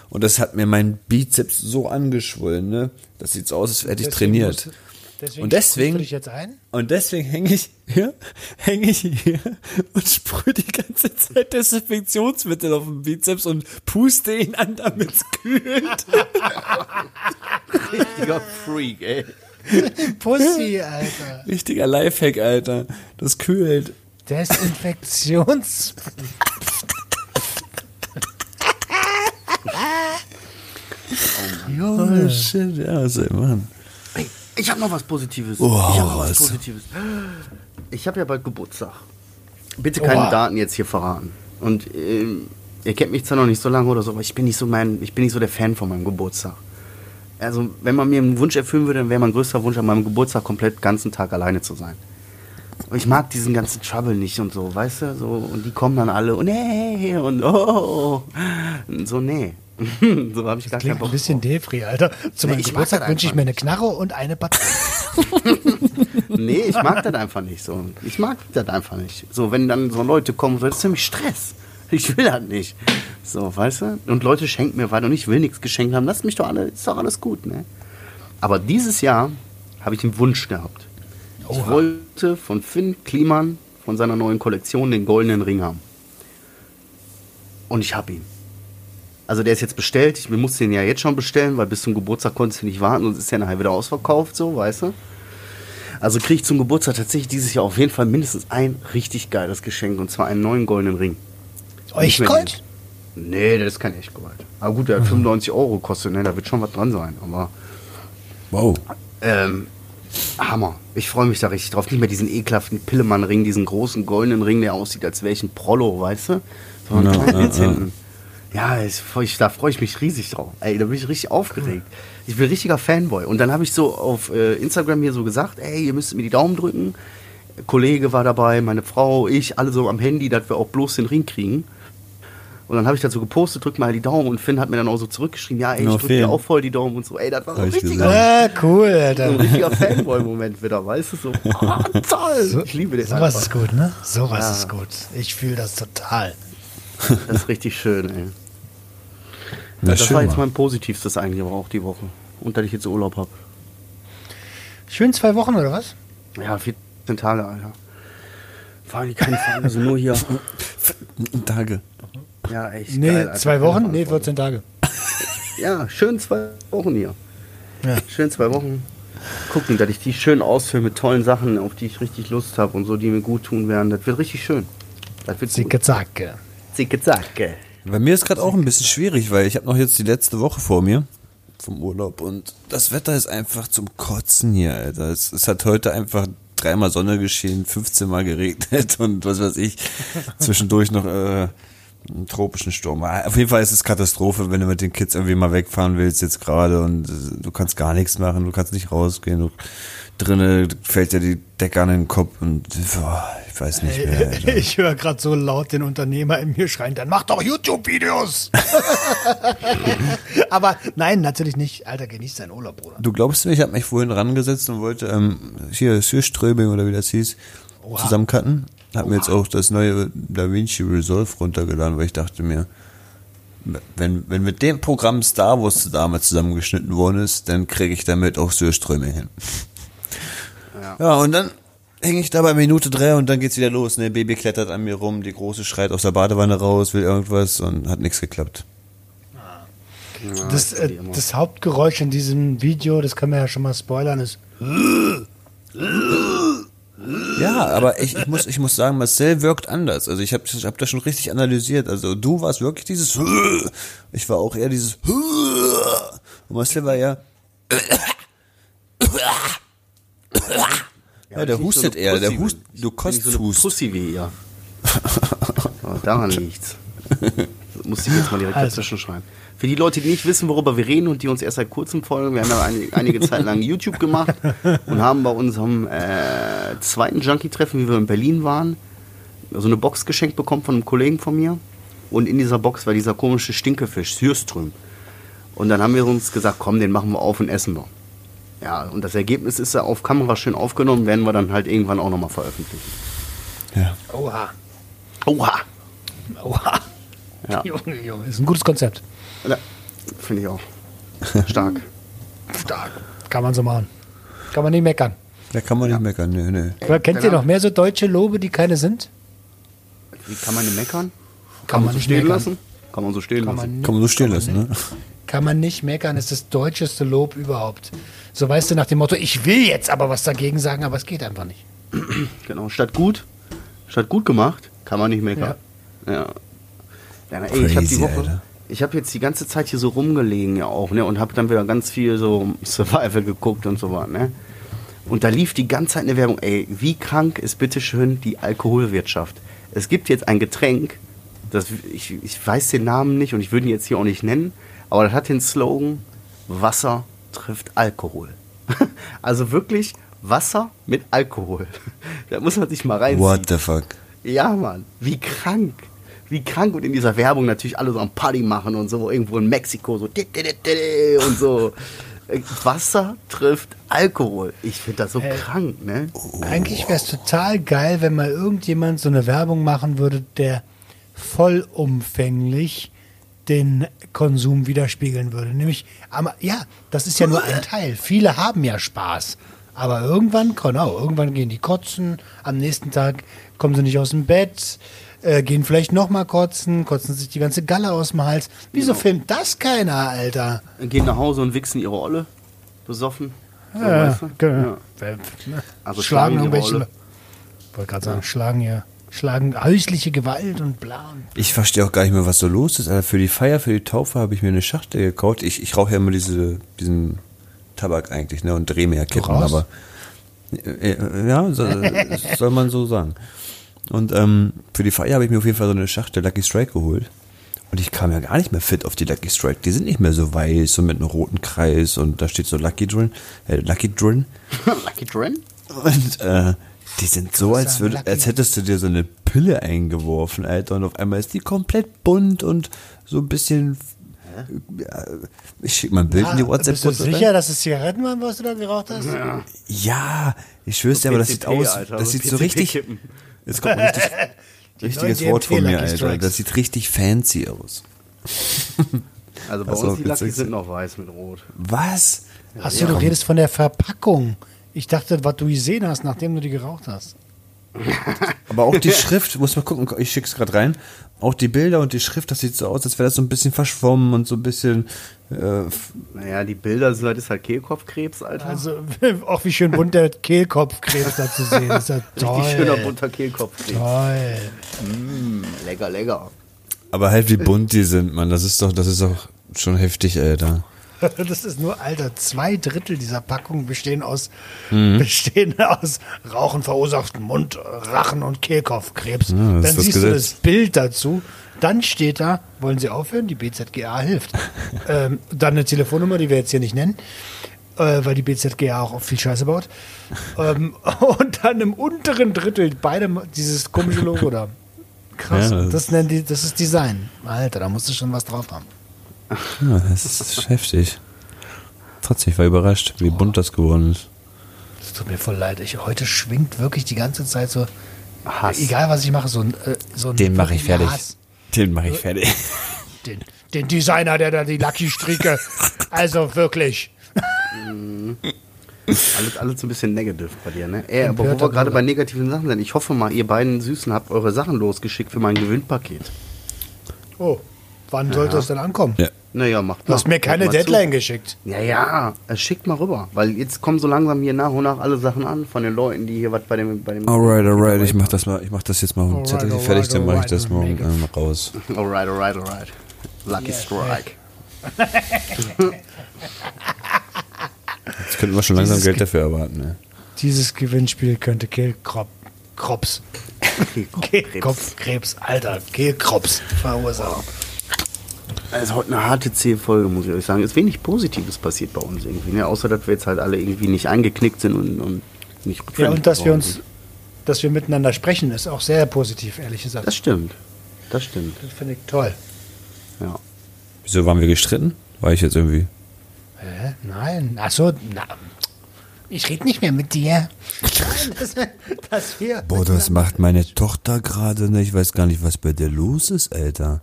und das hat mir mein Bizeps so angeschwollen, ne? Das sieht so aus, als hätte ich trainiert. musst- Deswegen Und deswegen- dich jetzt ein? Und deswegen hänge ich hier, hänge ich hier und sprühe die ganze Zeit Desinfektionsmittel auf den Bizeps und puste ihn an, damit es kühlt. Richtiger Freak, ey. Pussy, Alter. Richtiger Lifehack, Alter. Das kühlt. Desinfektions... Oh shit, ja, was soll ich habe noch was Positives. Oh, ich habe noch was? Positives. Ich habe ja bald Geburtstag. Bitte keine Oha. Daten jetzt hier verraten. Und ähm, ihr kennt mich zwar noch nicht so lange oder so, aber ich bin nicht so mein, ich bin nicht so der Fan von meinem Geburtstag. Also wenn man mir einen Wunsch erfüllen würde, dann wäre mein größter Wunsch an meinem Geburtstag komplett den ganzen Tag alleine zu sein. Und ich mag diesen ganzen Trouble nicht und so, weißt du? So, und die kommen dann alle und hey und oh. Und so, nee. so habe ich gar keinen Klingt ein bisschen. Defri, Alter. Zu Nee, meinem Geburtstag das wünsche ich mir eine. Knarre und eine Patrone. Nee, ich mag das einfach nicht so. Ich mag das einfach nicht. So, wenn dann so Leute kommen, das ist nämlich Stress. Ich will das nicht. So, weißt du? Und Leute schenken mir was und ich will nichts geschenkt haben. Lass mich doch alle, ist doch alles gut, ne? Aber dieses Jahr habe ich einen Wunsch gehabt. Ich wollte von Finn Kliman, von seiner neuen Kollektion, den goldenen Ring haben. Und ich habe ihn. Also der ist jetzt bestellt. Ich musste den ja jetzt schon bestellen, weil bis zum Geburtstag konntest du nicht warten und ist ja nachher wieder ausverkauft, so, weißt du? Also kriege ich zum Geburtstag tatsächlich dieses Jahr auf jeden Fall mindestens ein richtig geiles Geschenk und zwar einen neuen goldenen Ring. Euch Nicht mehr Gold? Nee, das ist kein echt Gold. Aber gut, der hat 95 Euro kostet, ne? Da wird schon was dran sein. Aber Wow. ähm, Hammer. Ich freue mich da richtig drauf. Nicht mehr diesen ekelhaften Pillemann-Ring, diesen großen goldenen Ring, der aussieht, als wäre ich ein Prollo, weißt du? Sondern ja. hinten. Ja, ich, da freue ich mich riesig drauf. Ey, da bin ich richtig aufgeregt. Ich bin ein richtiger Fanboy. Und dann habe ich so auf äh, Instagram hier so gesagt, ey, ihr müsst mir die Daumen drücken. Kollege war dabei, meine Frau, ich, alle so am Handy, dass wir auch bloß den Ring kriegen. Und dann habe ich dazu gepostet, drückt mal die Daumen und Finn hat mir dann auch so zurückgeschrieben, ja, ey, ich drücke dir auch voll die Daumen und so. Ey, das war so Hab ich richtig gesehen. Ah, cool, so ein Alter. richtiger Fanboy-Moment wieder, weißt du? So, ah, toll. ich liebe den Sowas einfach. ist gut, ne? Sowas Ja. ist gut. Ich fühle das total. Das ist richtig schön, ey. Na, das schön, war jetzt mein Positivstes eigentlich aber auch die Woche. Und dass ich jetzt Urlaub habe. Schön zwei Wochen, oder was? Ja, 14 Tage, Alter. Fahren die keine Fahren, also nur hier. Tage. Ja, echt. Nee, geil, Alter. zwei Wochen? Nee, Verantwortung. 14 Tage. Ja, schön zwei Wochen hier. Ja. Schön zwei Wochen. Gucken, dass ich die schön ausfülle mit tollen Sachen, auf die ich richtig Lust habe und so, die mir gut tun werden. Das wird richtig schön. Das wird Zicke, zacke. Zicke, zacke. Bei mir ist gerade auch ein bisschen schwierig, weil ich habe noch jetzt die letzte Woche vor mir vom Urlaub und das Wetter ist einfach zum Kotzen hier, Alter. Es, es hat heute einfach dreimal Sonne geschienen, 15 Mal geregnet und was weiß ich, zwischendurch noch äh, einen tropischen Sturm. Ah, Auf jeden Fall ist es Katastrophe, wenn du mit den Kids irgendwie mal wegfahren willst jetzt gerade und äh, du kannst gar nichts machen, du kannst nicht rausgehen, du drinnen fällt dir die Decke an den Kopf und boah, ich weiß nicht mehr. Alter. Ich höre gerade so laut den Unternehmer in mir schreien, dann mach doch YouTube-Videos. Aber nein, natürlich nicht. Alter, genieß deinen Urlaub, Bruder. Du glaubst mir, ich habe mich vorhin rangesetzt und wollte ähm, hier Sürströming oder wie das hieß, zusammencutten. Hab mir jetzt auch das neue DaVinci Resolve runtergeladen, weil ich dachte mir, wenn, wenn mit dem Programm Star Wars damals zusammengeschnitten worden ist, dann kriege ich damit auch Sürströming hin. Ja. und dann hänge ich da bei Minute drei und dann geht's wieder los. Ne, Baby klettert an mir rum, die Große schreit aus der Badewanne raus, will irgendwas und hat nichts geklappt. Ja, Das, äh, das Hauptgeräusch in diesem Video, das können wir ja schon mal spoilern, ist Ja, aber ich, ich, muss, ich muss sagen, Marcel wirkt anders. Also ich habe ich hab das schon richtig analysiert. Also du warst wirklich dieses Ich war auch eher dieses Und Marcel war ja Ja, der nicht so hustet eine eher, der hust, bin. du nicht so eine kosthust. Pussy wie ihr. Aber daran liegt's. Das muss ich jetzt mal direkt Also. dazwischen schreiben. Für die Leute, die nicht wissen, worüber wir reden und die uns erst seit kurzem folgen, wir haben ja einige, einige Zeit lang YouTube gemacht und haben bei unserem äh, zweiten Junkie-Treffen, wie wir in Berlin waren, so eine Box geschenkt bekommen von einem Kollegen von mir. Und in dieser Box war dieser komische Stinkefisch, Sürström. Und dann haben wir uns gesagt, komm, den machen wir auf und essen wir. Ja, und das Ergebnis ist ja auf Kamera schön aufgenommen, werden wir dann halt irgendwann auch nochmal veröffentlichen. Ja. Oha. Oha! Oha. Ja, Junge, Junge, ist ein gutes Konzept. ja finde ich auch. Stark. Stark. Kann man so machen. Kann man nicht meckern. Da kann man nicht meckern, nö, nö. Aber kennt ihr noch mehr so deutsche Lobe, die keine sind? Wie kann man denn meckern? Kann man so nicht stehen meckern. lassen? Kann man so stehen Kann lassen. man, Kann man so stehen kann lassen, man ne? Kann man nicht meckern, ist das deutscheste Lob überhaupt. So weißt du nach dem Motto, ich will jetzt aber was dagegen sagen, aber es geht einfach nicht. Genau, statt gut, statt gut gemacht, kann man nicht meckern. Ja. ja. na, ey, ich habe die Woche, Alter. ich habe jetzt die ganze Zeit hier so rumgelegen ja auch, ne, und habe dann wieder ganz viel so Survival geguckt und so was, ne. Und da lief die ganze Zeit eine Werbung, ey, wie krank ist bitteschön die Alkoholwirtschaft? Es gibt jetzt ein Getränk, das, ich, ich weiß den Namen nicht und ich würde ihn jetzt hier auch nicht nennen, aber das hat den Slogan, Wasser trifft Alkohol. also wirklich Wasser mit Alkohol. Da muss man sich mal reinziehen. What the fuck? Ja, Mann, wie krank. Wie krank und in dieser Werbung natürlich alle so am Party machen und so, irgendwo in Mexiko so und so. Wasser trifft Alkohol. Ich finde das so krank, ne? Eigentlich wäre es total geil, wenn mal irgendjemand so eine Werbung machen würde, der vollumfänglich den Konsum widerspiegeln würde. Nämlich, ja, das ist ja nur ein Teil. Viele haben ja Spaß Aber irgendwann, genau, irgendwann gehen die kotzen, am nächsten Tag kommen sie nicht aus dem Bett, äh, gehen vielleicht nochmal kotzen, kotzen sich die ganze Galle aus dem Hals. Wieso filmt das keiner, Alter? Gehen nach Hause und wichsen ihre Olle. Besoffen. So, Ja, weißt du? genau. Ja. Ja. Also schlagen schlagen irgendwelche. Olle. Wollte gerade sagen, schlagen hier. Schlagen häusliche Gewalt und bla. und- Ich verstehe auch gar nicht mehr, was so los ist. Alter, für die Feier, für die Taufe habe ich mir eine Schachtel gekauft. Ich, ich rauche ja immer diese, diesen Tabak eigentlich, ne? Und drehe mir ja Kippen, aber äh, äh, ja, so, soll man so sagen. Und ähm, für die Feier habe ich mir auf jeden Fall so eine Schachtel Lucky Strike geholt. Und ich kam ja gar nicht mehr fit auf die Lucky Strike. Die sind nicht mehr so weiß und mit einem roten Kreis und da steht so Lucky Drin, äh, Lucky Drin. Lucky Dren? Und äh, die sind so, als, würd, als hättest du dir so eine Pille eingeworfen, Alter. Und auf einmal ist die komplett bunt und so ein bisschen. Ja, ich schicke mal ein Bild in die WhatsApp. bist du sicher, dass es Zigaretten waren, was du da geraucht hast? Ja, ich schwör's dir, aber das sieht aus. Alter, das sieht so richtig. PCP-Kippen. Jetzt kommt ein richtig, richtiges Wort von mir, Alter. Das sieht richtig fancy aus. Also bei uns die Lucky sind noch weiß mit Rot. Was? Achso, du redest von der Verpackung. Ich dachte, was du gesehen hast, nachdem du die geraucht hast. Aber auch die Schrift, muss mal gucken, ich schick's gerade rein. Auch die Bilder und die Schrift, das sieht so aus, als wäre das so ein bisschen verschwommen und so ein bisschen. Äh, Naja, die Bilder sind halt, ist halt Kehlkopfkrebs, Alter. Also, auch wie schön bunt der Kehlkopfkrebs da zu sehen ist. Ja toll. Richtig schöner bunter Kehlkopfkrebs. Toll. Lecker, lecker. aber halt wie bunt die sind, Mann. Das ist doch, das ist doch schon heftig, Alter. Das ist nur, Alter, zwei Drittel dieser Packung bestehen aus, Mhm. bestehen aus Rauchen verursachten Mund-, Rachen- und Kehlkopfkrebs. das Dann ist das siehst du Gesetz. das Bild dazu. Dann steht da, wollen Sie aufhören? Die BZGA hilft. ähm, dann eine Telefonnummer, die wir jetzt hier nicht nennen, äh, weil die BZGA auch viel Scheiße baut. ähm, und dann im unteren Drittel beide dieses komische Logo da. Krass, Ja, das- das, nennen die, das ist Design. Alter, da musst du schon was drauf haben. Ja, das ist heftig. Trotzdem, ich war überrascht, wie bunt das geworden ist. Es tut mir voll leid. Ich, heute schwingt wirklich die ganze Zeit so, Hass. egal was ich mache, so ein, äh, so ein Den mache ich fertig. Hass. Den mache ich fertig. Den, den Designer, der da die Lucky Stricke. also wirklich. Alles, alles ein bisschen negativ bei dir, ne? Ey, aber wo wir gerade bei negativen Sachen sind, ich hoffe mal, ihr beiden Süßen habt eure Sachen losgeschickt für mein Gewinnpaket. Oh, wann sollte es denn ankommen? Ja. Naja, macht Du hast mir keine mal zu. Deadline geschickt. Ja, ja, äh, schickt mal rüber, weil jetzt kommen so langsam hier nach und nach alle Sachen an von den Leuten, die hier was bei dem bei dem Alright, alright, ich mach das mal, ich mach das jetzt mal auf dem Alright, Zettel alright, fertig, dann mache ich das morgen ähm, raus. Alright, alright, alright. Lucky Strike. Jetzt könnten wir schon langsam Dieses Geld Ge- dafür erwarten, ne? Dieses Gewinnspiel könnte Kehlkrop, Krops. Kehlkopfkrebs, Alter, Kehlkrops verursachen. Also heute eine harte C-Folge, muss ich euch sagen. Ist wenig Positives passiert bei uns irgendwie, ne? Außer, dass wir jetzt halt alle irgendwie nicht eingeknickt sind und, und nicht Ja, und dass wir uns, sind. dass wir miteinander sprechen, ist auch sehr positiv, ehrlich gesagt. Das stimmt. Das stimmt, Das finde ich toll. ja. Wieso waren wir gestritten? War ich jetzt irgendwie. Hä? Nein. Ach so, na, ich rede nicht mehr mit dir. Dass wir. Boah, das macht meine Tochter gerade, ne? Ich weiß gar nicht, was bei der los ist, Alter.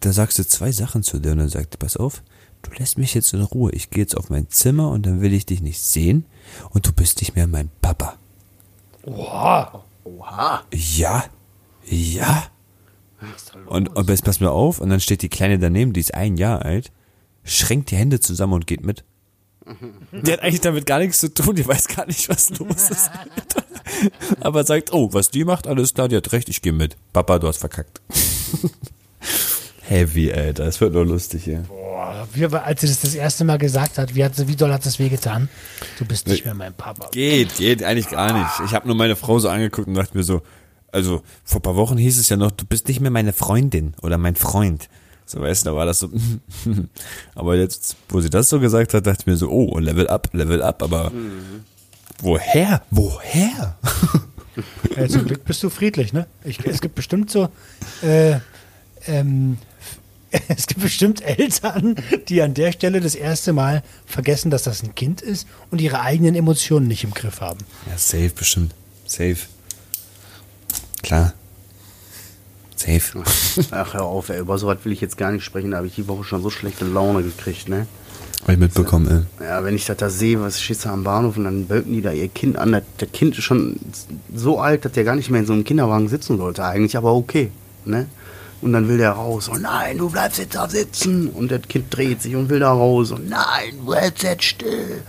Da sagst du zwei Sachen zu dir und dann sagt, pass auf, du lässt mich jetzt in Ruhe. Ich gehe jetzt auf mein Zimmer und dann will ich dich nicht sehen und du bist nicht mehr mein Papa. Boah. Oha. Ja, ja. Und, und jetzt pass mir auf, und dann steht die Kleine daneben, die ist ein Jahr alt, schränkt die Hände zusammen und geht mit. Die hat eigentlich damit gar nichts zu tun, die weiß gar nicht, was los ist. Aber sagt, oh, was die macht, alles klar, die hat recht, ich gehe mit. Papa, du hast verkackt. Heavy, Alter, es wird nur lustig hier. Boah, wie, als sie das das erste Mal gesagt hat, wie, hat sie, wie doll hat das wehgetan? Du bist nicht mehr mein Papa. Geht, geht eigentlich gar nicht. Ich habe nur meine Frau so angeguckt und dachte mir so, also vor ein paar Wochen hieß es ja noch, du bist nicht mehr meine Freundin oder mein Freund. So weißt du, da war das so. aber jetzt, wo sie das so gesagt hat, dachte ich mir so, oh, Level up, Level up, aber woher? Woher? Ja, zum Glück bist du friedlich, ne? Ich, es gibt bestimmt so, äh, ähm, es gibt bestimmt Eltern, die an der Stelle das erste Mal vergessen, dass das ein Kind ist und ihre eigenen Emotionen nicht im Griff haben. Ja, safe bestimmt. Safe. Klar. Safe. Ach, hör auf, ey. Über sowas will ich jetzt gar nicht sprechen. Da habe ich die Woche schon so schlechte Laune gekriegt, ne? Hab ich mitbekommen, ey. Ja, wenn ich das da sehe, was steht da am Bahnhof und dann bölken die da ihr Kind an. Das, der Kind ist schon so alt, dass der gar nicht mehr in so einem Kinderwagen sitzen sollte. Eigentlich aber okay. Ne? Und dann will der raus. Und nein, du bleibst jetzt da sitzen. Und das Kind dreht sich und will da raus. Und nein, du hältst jetzt still.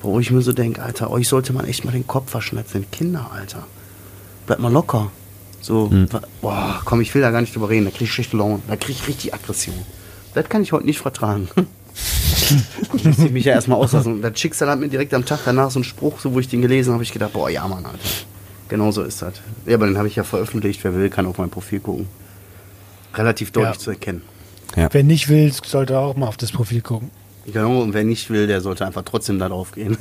Wo ich mir so denke, Alter, euch sollte man echt mal den Kopf verschnetzen. Kinder, Alter. Bleibt mal locker. So, boah, komm, ich will da gar nicht drüber reden. Da krieg ich schlechte Laune. Da krieg ich richtig Aggression. Das kann ich heute nicht vertragen. Da muss ich mich ja erstmal auslassen. Und das Schicksal hat mir direkt am Tag danach so einen Spruch, so wo ich den gelesen habe, habe ich gedacht, boah, ja, Mann, Alter. Genau so ist das. Ja, aber den habe ich ja veröffentlicht. Wer will, kann auf mein Profil gucken. Relativ deutlich Ja. zu erkennen. Wer nicht will, sollte auch mal auf das Profil gucken. Genau, und wer nicht will, der sollte einfach trotzdem da drauf gehen.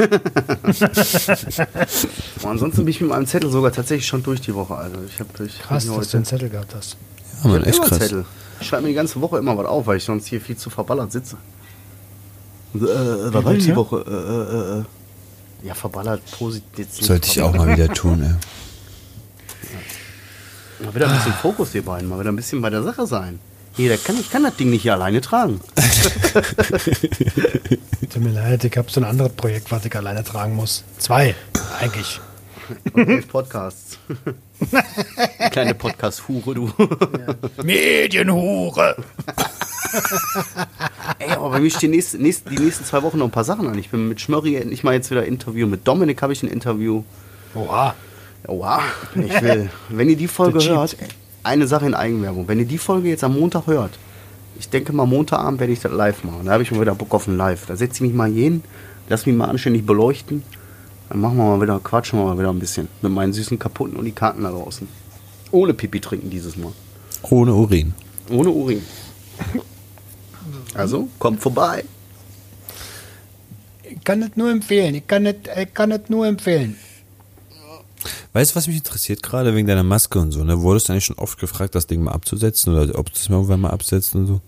Und ansonsten bin ich mit meinem Zettel sogar tatsächlich schon durch die Woche. Also ich habe ich Krass, dass du einen Zettel gehabt hast. Ja, Mann, Ich hab echt krass. Zettel. Ich schreibe mir die ganze Woche immer was auf, weil ich sonst hier viel zu verballert sitze. Äh, äh, was war denn die? Woche? Äh, äh, äh, äh. Ja, verballert positiv. Sollte ich auch mal wieder tun, ey. Mal wieder ein bisschen Fokus, ihr beiden. Mal wieder ein bisschen bei der Sache sein. Jeder kann, ich kann das Ding nicht hier alleine tragen. Tut mir leid, ich habe so ein anderes Projekt, was ich alleine tragen muss. Zwei, eigentlich. Und elf Podcasts. Kleine Podcast-Hure, du. Medienhure! Ey, aber bei mir stehen nächste, nächste, die nächsten zwei Wochen noch ein paar Sachen an. Ich bin mit Schmörri endlich mal jetzt wieder Interview. Mit Dominik habe ich ein Interview. Oha. Wow, ich will. Wenn ihr die Folge hört, eine Sache in Eigenwerbung. Wenn ihr die Folge jetzt am Montag hört, ich denke mal Montagabend werde ich das live machen. Da habe ich mal wieder Bock auf ein Live. Da setze ich mich mal hin, lass mich mal anständig beleuchten. Dann machen wir mal wieder, quatschen wir mal wieder ein bisschen mit meinen süßen kaputten und die Karten da draußen. Ohne Pipi trinken dieses Mal. Ohne Urin. Ohne Urin. Also, kommt vorbei. Ich kann es nur empfehlen. Ich kann es ich kann es nur empfehlen. Weißt du, was mich interessiert gerade wegen deiner Maske und so, ne? Wurdest du eigentlich schon oft gefragt, das Ding mal abzusetzen oder ob du es mal irgendwann mal absetzt und so?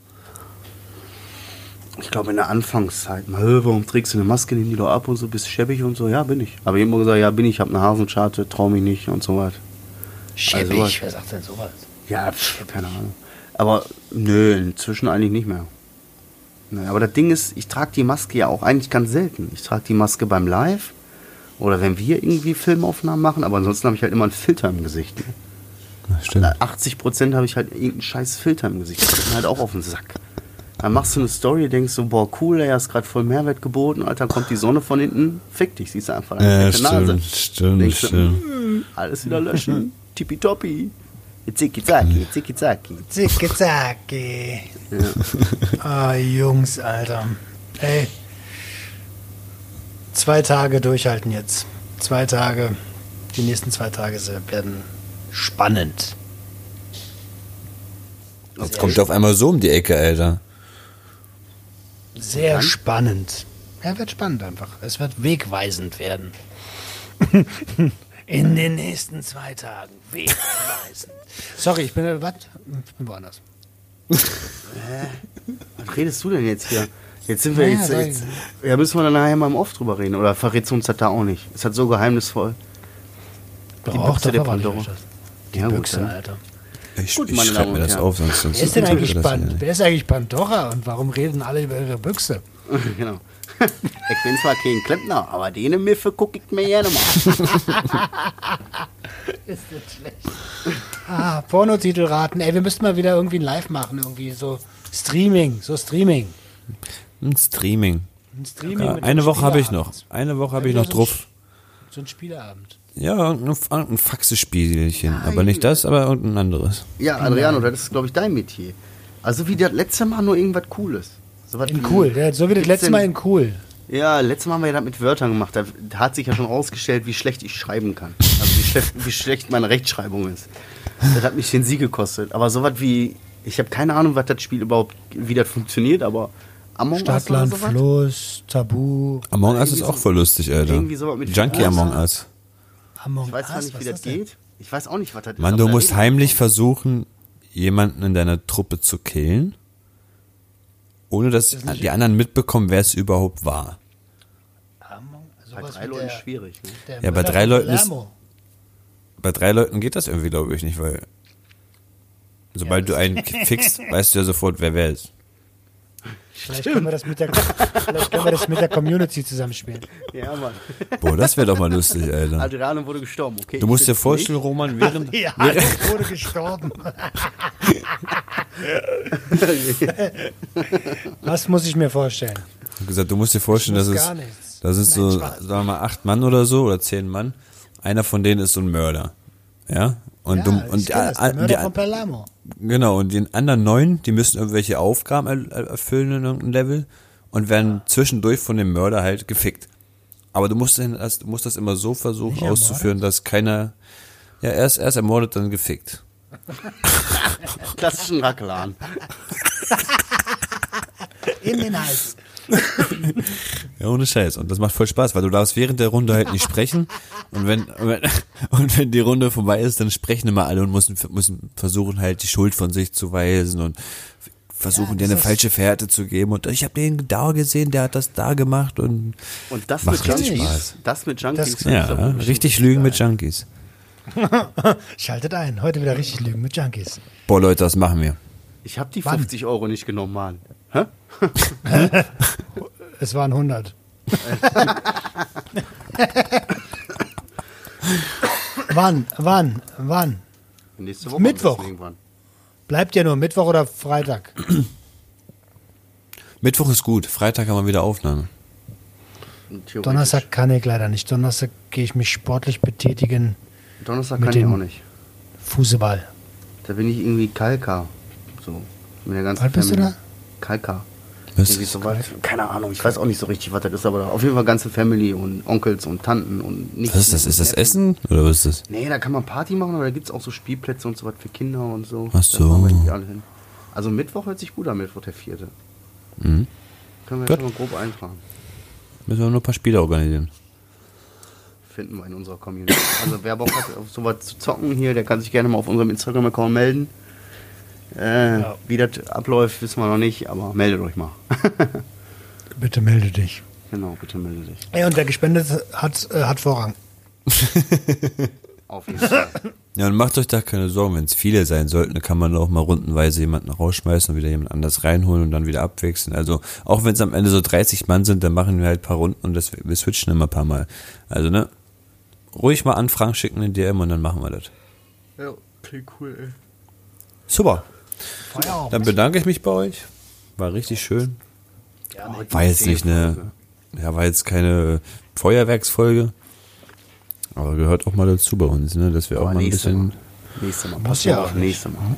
Ich glaube in der Anfangszeit, mal, "Hä, warum trägst du eine Maske, nimm die doch ab und so, bist schäbig und so. Ja, bin ich. Aber ich immer gesagt, ja, bin ich, hab eine Hasenscharte, trau mich nicht und so was. Schäbig, was? wer sagt denn sowas? Ja, pf, keine Ahnung. Aber nö, inzwischen eigentlich nicht mehr. Aber das Ding ist, ich trage die Maske ja auch eigentlich ganz selten. Ich trage die Maske beim Live oder wenn wir irgendwie Filmaufnahmen machen, aber ansonsten habe ich halt immer einen Filter im Gesicht. Ne? Na, stimmt. 80 Prozent habe ich halt irgendeinen scheiß Filter im Gesicht. Das geht mir halt auch auf den Sack. Dann machst du eine Story, denkst so, boah, cool, er hast gerade voll Mehrwert geboten, Alter, kommt die Sonne von hinten, fick dich, siehst du einfach deine Ja, fette Nase. stimmt, stimmt, Denkst du, stimmt. "Mm, alles wieder löschen, tippitoppi. Zicki zacki, zicki zacki. Zicke zacki. Ah, Jungs, Alter. Ey. Zwei Tage durchhalten jetzt. Zwei Tage. Die nächsten zwei Tage werden spannend. Jetzt kommt auf einmal so um die Ecke, Alter. Sehr spannend. Ja, wird spannend einfach. Es wird wegweisend werden. In den nächsten zwei Tagen. Wegweisend. Sorry, ich bin, was? Ich bin woanders. Was redest du denn jetzt hier? Jetzt sind wir Ja, jetzt, jetzt. Ja, müssen wir dann nachher mal im Off drüber reden. Oder verrätst du uns das da auch nicht? Ist das so geheimnisvoll? Die Büchse der Pandora. Die Ja, gut, Büchse, dann. Alter. Ich, Gut, ich meine schreibe Damen mir das auf, sonst, sonst Wer ist denn eigentlich, das Pan. Wer ist eigentlich Pandora und warum reden alle über ihre Büchse? genau. ich bin zwar kein Klempner, aber dene Miffe gucke ich mir gerne mal. Ist das schlecht. Ah, Pornotitel raten. Ey, wir müssten mal wieder irgendwie ein Live machen, irgendwie so Streaming, so Streaming. Ein Streaming. Ein Streaming Ja, eine Woche habe ich noch. Eine Woche habe Ja, ich noch so ein drauf. So ein Spieleabend. Ja, ein, ein Faxespielchen. Aber nicht das, aber irgendein anderes. Ja, Adriano, das ist, glaube ich, dein Metier. Also wie das letzte Mal nur irgendwas Cooles. So was In wie- cool, ja, so wie das letzte Mal in cool. Ja, letztes Mal haben wir ja das mit Wörtern gemacht. Da hat sich ja schon rausgestellt, wie schlecht ich schreiben kann. Also wie schlecht, wie schlecht meine Rechtschreibung ist. Das hat mich den Sieg gekostet. Aber sowas wie, ich habe keine Ahnung, was das Spiel überhaupt, wie das funktioniert, aber Among Us Stadt, Land? Fluss, Tabu. Among Us ist auch so- voll lustig, Alter. irgendwie sowas mit Junkie. Among Us. Among Ich weiß gar Us, nicht, wie das denn? geht. Ich weiß auch nicht, was das ist. Mann, du musst heimlich versuchen, jemanden in deiner Truppe zu killen, ohne dass die anderen mitbekommen, wer es überhaupt war. Among, Bei drei Leuten der- schwierig. Ne? Ja, bei drei Leuten ist-. Bei drei Leuten geht das irgendwie, glaube ich, nicht, weil sobald du einen fixst, weißt du ja sofort, wer wer ist. Vielleicht können, wir das mit der, vielleicht können wir das mit der Community zusammenspielen. Ja, Mann. Boah, das wäre doch mal lustig, Alter. Adriano wurde gestorben, okay. Du musst dir vorstellen, Roman, während, Ja, während wurde gestorben. Was muss ich mir vorstellen? Ich hab gesagt, du musst dir vorstellen, dass es, gar nichts. das ist Nein, so, sagen wir mal, acht Mann oder so oder zehn Mann. Einer von denen ist so ein Mörder. Ja? Und ja, du, ich und kenn das, die, der Mörder die, von Palermo. genau, und den anderen neun, die müssen irgendwelche Aufgaben er, er- erfüllen in irgendeinem Level und werden zwischendurch von dem Mörder halt gefickt. Aber du musst, das, du musst das immer so versuchen Nicht auszuführen, dass keiner, ja, erst, erst ermordet, dann gefickt. nicht. Klassischen Rackelan. In den Hals. Ja, ohne Scheiß. Und das macht voll Spaß, weil du darfst während der Runde halt nicht sprechen. Und wenn, und wenn, und wenn die Runde vorbei ist, dann sprechen immer alle und müssen, müssen versuchen halt die Schuld von sich zu weisen und versuchen Ja, dir eine falsche Fährte zu geben. Und ich habe den da gesehen, der hat das da gemacht und Und das Macht mit richtig Junkies. Spaß. Das mit Junkies. Das- ja, richtig lügen mit Junkies. Schaltet ein. Heute wieder richtig Lügen mit Junkies. Boah, Leute, das machen wir. Ich habe die Wann? 50 Euro nicht genommen, Mann. Hä? Es waren 100. wann? Wann? Wann? Nächste Woche. Mittwoch. Bleibt ja nur Mittwoch oder Freitag? Mittwoch ist gut, Freitag haben wir wieder Aufnahme. Donnerstag kann ich leider nicht. Donnerstag gehe ich mich sportlich betätigen. Donnerstag kann ich auch nicht. Fußball. Da bin ich irgendwie Kalka. So. Mit der ganzen Alt bist du da? Kalka. Was? Irgendwie so weit. Keine Ahnung, ich weiß auch nicht so richtig, was das ist, aber auf jeden Fall ganze Family und Onkels und Tanten und nichts. Was ist das? Ist das Essen oder was ist das? Nee, da kann man Party machen, aber da gibt es auch so Spielplätze und so was für Kinder und so. Ach Da so. Also Mittwoch hört sich gut an, Mittwoch der vierte. Mhm. Können wir Gut. jetzt mal grob eintragen. Müssen wir nur ein paar Spiele organisieren. Finden wir in unserer Community. Also wer Bock hat, auf sowas zu zocken hier, der kann sich gerne mal auf unserem Instagram-Account melden. Äh, Ja. Wie das abläuft, wissen wir noch nicht, aber meldet euch mal. Bitte melde dich. genau, bitte meldet dich. Ey, und der gespendet hat, äh, hat Vorrang. Auf jeden Fall. Ja, und macht euch da keine Sorgen, wenn es viele sein sollten, dann kann man auch mal rundenweise jemanden rausschmeißen und wieder jemand anders reinholen und dann wieder abwechseln. Also auch wenn es am Ende so 30 Mann sind, dann machen wir halt ein paar Runden und das, wir switchen immer ein paar Mal. Also ne, ruhig mal Anfragen schicken in DM und dann machen wir das. ja, klingt cool, ey. Super. Dann bedanke ich mich bei euch. War richtig schön. War jetzt nicht eine, ja, war jetzt keine Feuerwerksfolge, aber gehört auch mal dazu bei uns, ne, dass wir auch mal ein bisschen... Mal. Nächste Mal. Muss ja auch auf, nicht. nächste Mal.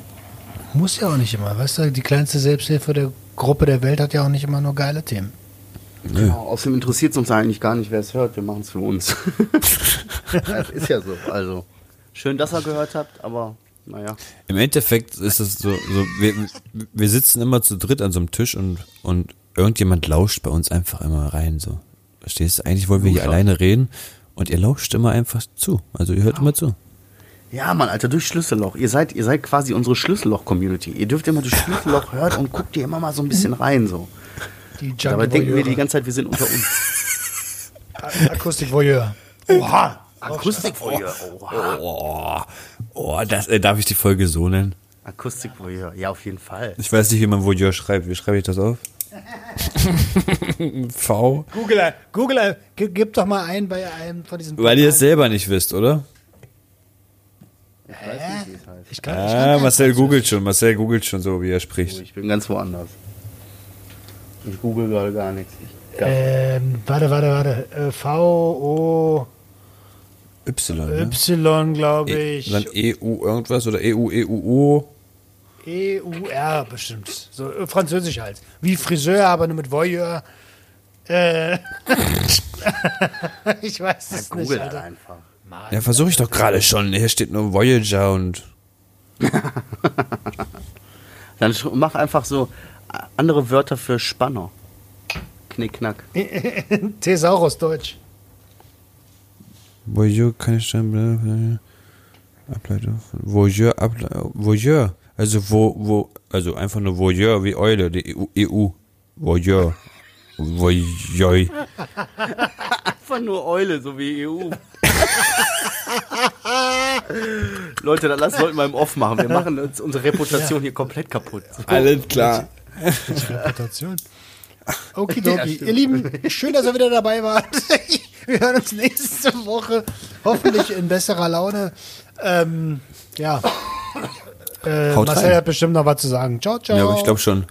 Muss ja auch nicht immer. Weißt du, die kleinste Selbsthilfe der Gruppe der Welt hat ja auch nicht immer nur geile Themen. Nö. Genau, außerdem interessiert es uns eigentlich gar nicht, wer es hört. Wir machen es für uns. das ist ja so. Also, schön, dass ihr gehört habt, aber naja. Im Endeffekt ist es so, so wir, wir sitzen immer zu dritt an so einem Tisch und, und irgendjemand lauscht bei uns einfach immer rein. So. Verstehst du? Eigentlich wollen wir hier Lauscher. alleine reden und ihr lauscht immer einfach zu. Also ihr hört immer zu. Ja, Mann, Alter, durch Schlüsselloch. Ihr seid, ihr seid quasi unsere Schlüsselloch-Community. Ihr dürft immer durch Schlüsselloch hören und guckt ihr immer mal so ein bisschen rein. So. Die Dabei denken wir die ganze Zeit, wir sind unter uns. Akustik Voyeur. Oha. Akustikvoyeur. Oha. Oh, oh das, äh, darf ich die Folge so nennen? Akustikvoyeur. Ja, auf jeden Fall. Ich weiß nicht, wie man Voyeur schreibt. Wie schreibe ich das auf? v? Google, Google, gib, gib doch mal ein bei einem von diesen. Weil ihr es selber nicht wisst, oder? Ich weiß nicht, wie es heißt. Ich kann, ich kann Ah, Marcel googelt schon. Marcel googelt schon so, wie er Oh, spricht. Ich bin ganz woanders. Ich google gerade gar nichts. Ähm, warte, warte, warte. Äh, V, O, Y, ne? Y, glaube E, ich. dann EU irgendwas oder E EU, EUO. E, U, R bestimmt. So äh, französisch halt. Wie Friseur, aber nur mit Voyeur. Äh, ich weiß es nicht, Google halt Alter. einfach. Mann. Ja, versuche ich doch gerade schon. Hier steht nur Voyager und. Dann mach einfach so äh, andere Wörter für Spanner. Knick, knack. Thesaurus Deutsch. Voyeur kann ich dann. Ableitung von. Voyeur, Able, Voyeur. Also, wo, wo, also einfach nur Voyeur wie Eule, die EU. EU. Voyeur. Voyeur. Einfach nur Eule, so wie EU. Leute, dann lass sollten wir im Off machen. Wir machen uns unsere Reputation hier komplett kaputt. Alles klar. Reputation. Okidoki. Ihr Lieben, schön, dass ihr wieder dabei wart. Wir hören uns nächste Woche. Hoffentlich in besserer Laune. Ähm, ja. Äh, Haut Marcel rein. hat bestimmt noch was zu sagen. Ciao, ciao. Ja, aber ich glaube schon.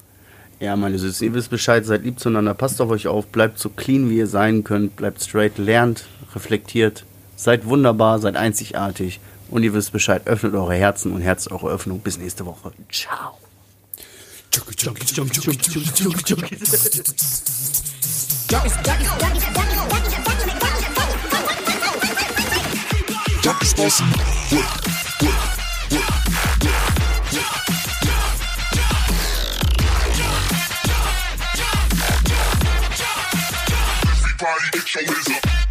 Ja, meine Süßen, ihr wisst Bescheid, seid lieb zueinander, passt auf euch auf, bleibt so clean, wie ihr sein könnt, bleibt straight, lernt, reflektiert, seid wunderbar, seid einzigartig und ihr wisst Bescheid, öffnet eure Herzen und herzt eure Öffnung. Bis nächste Woche. Ciao. Junkies Everybody get your up.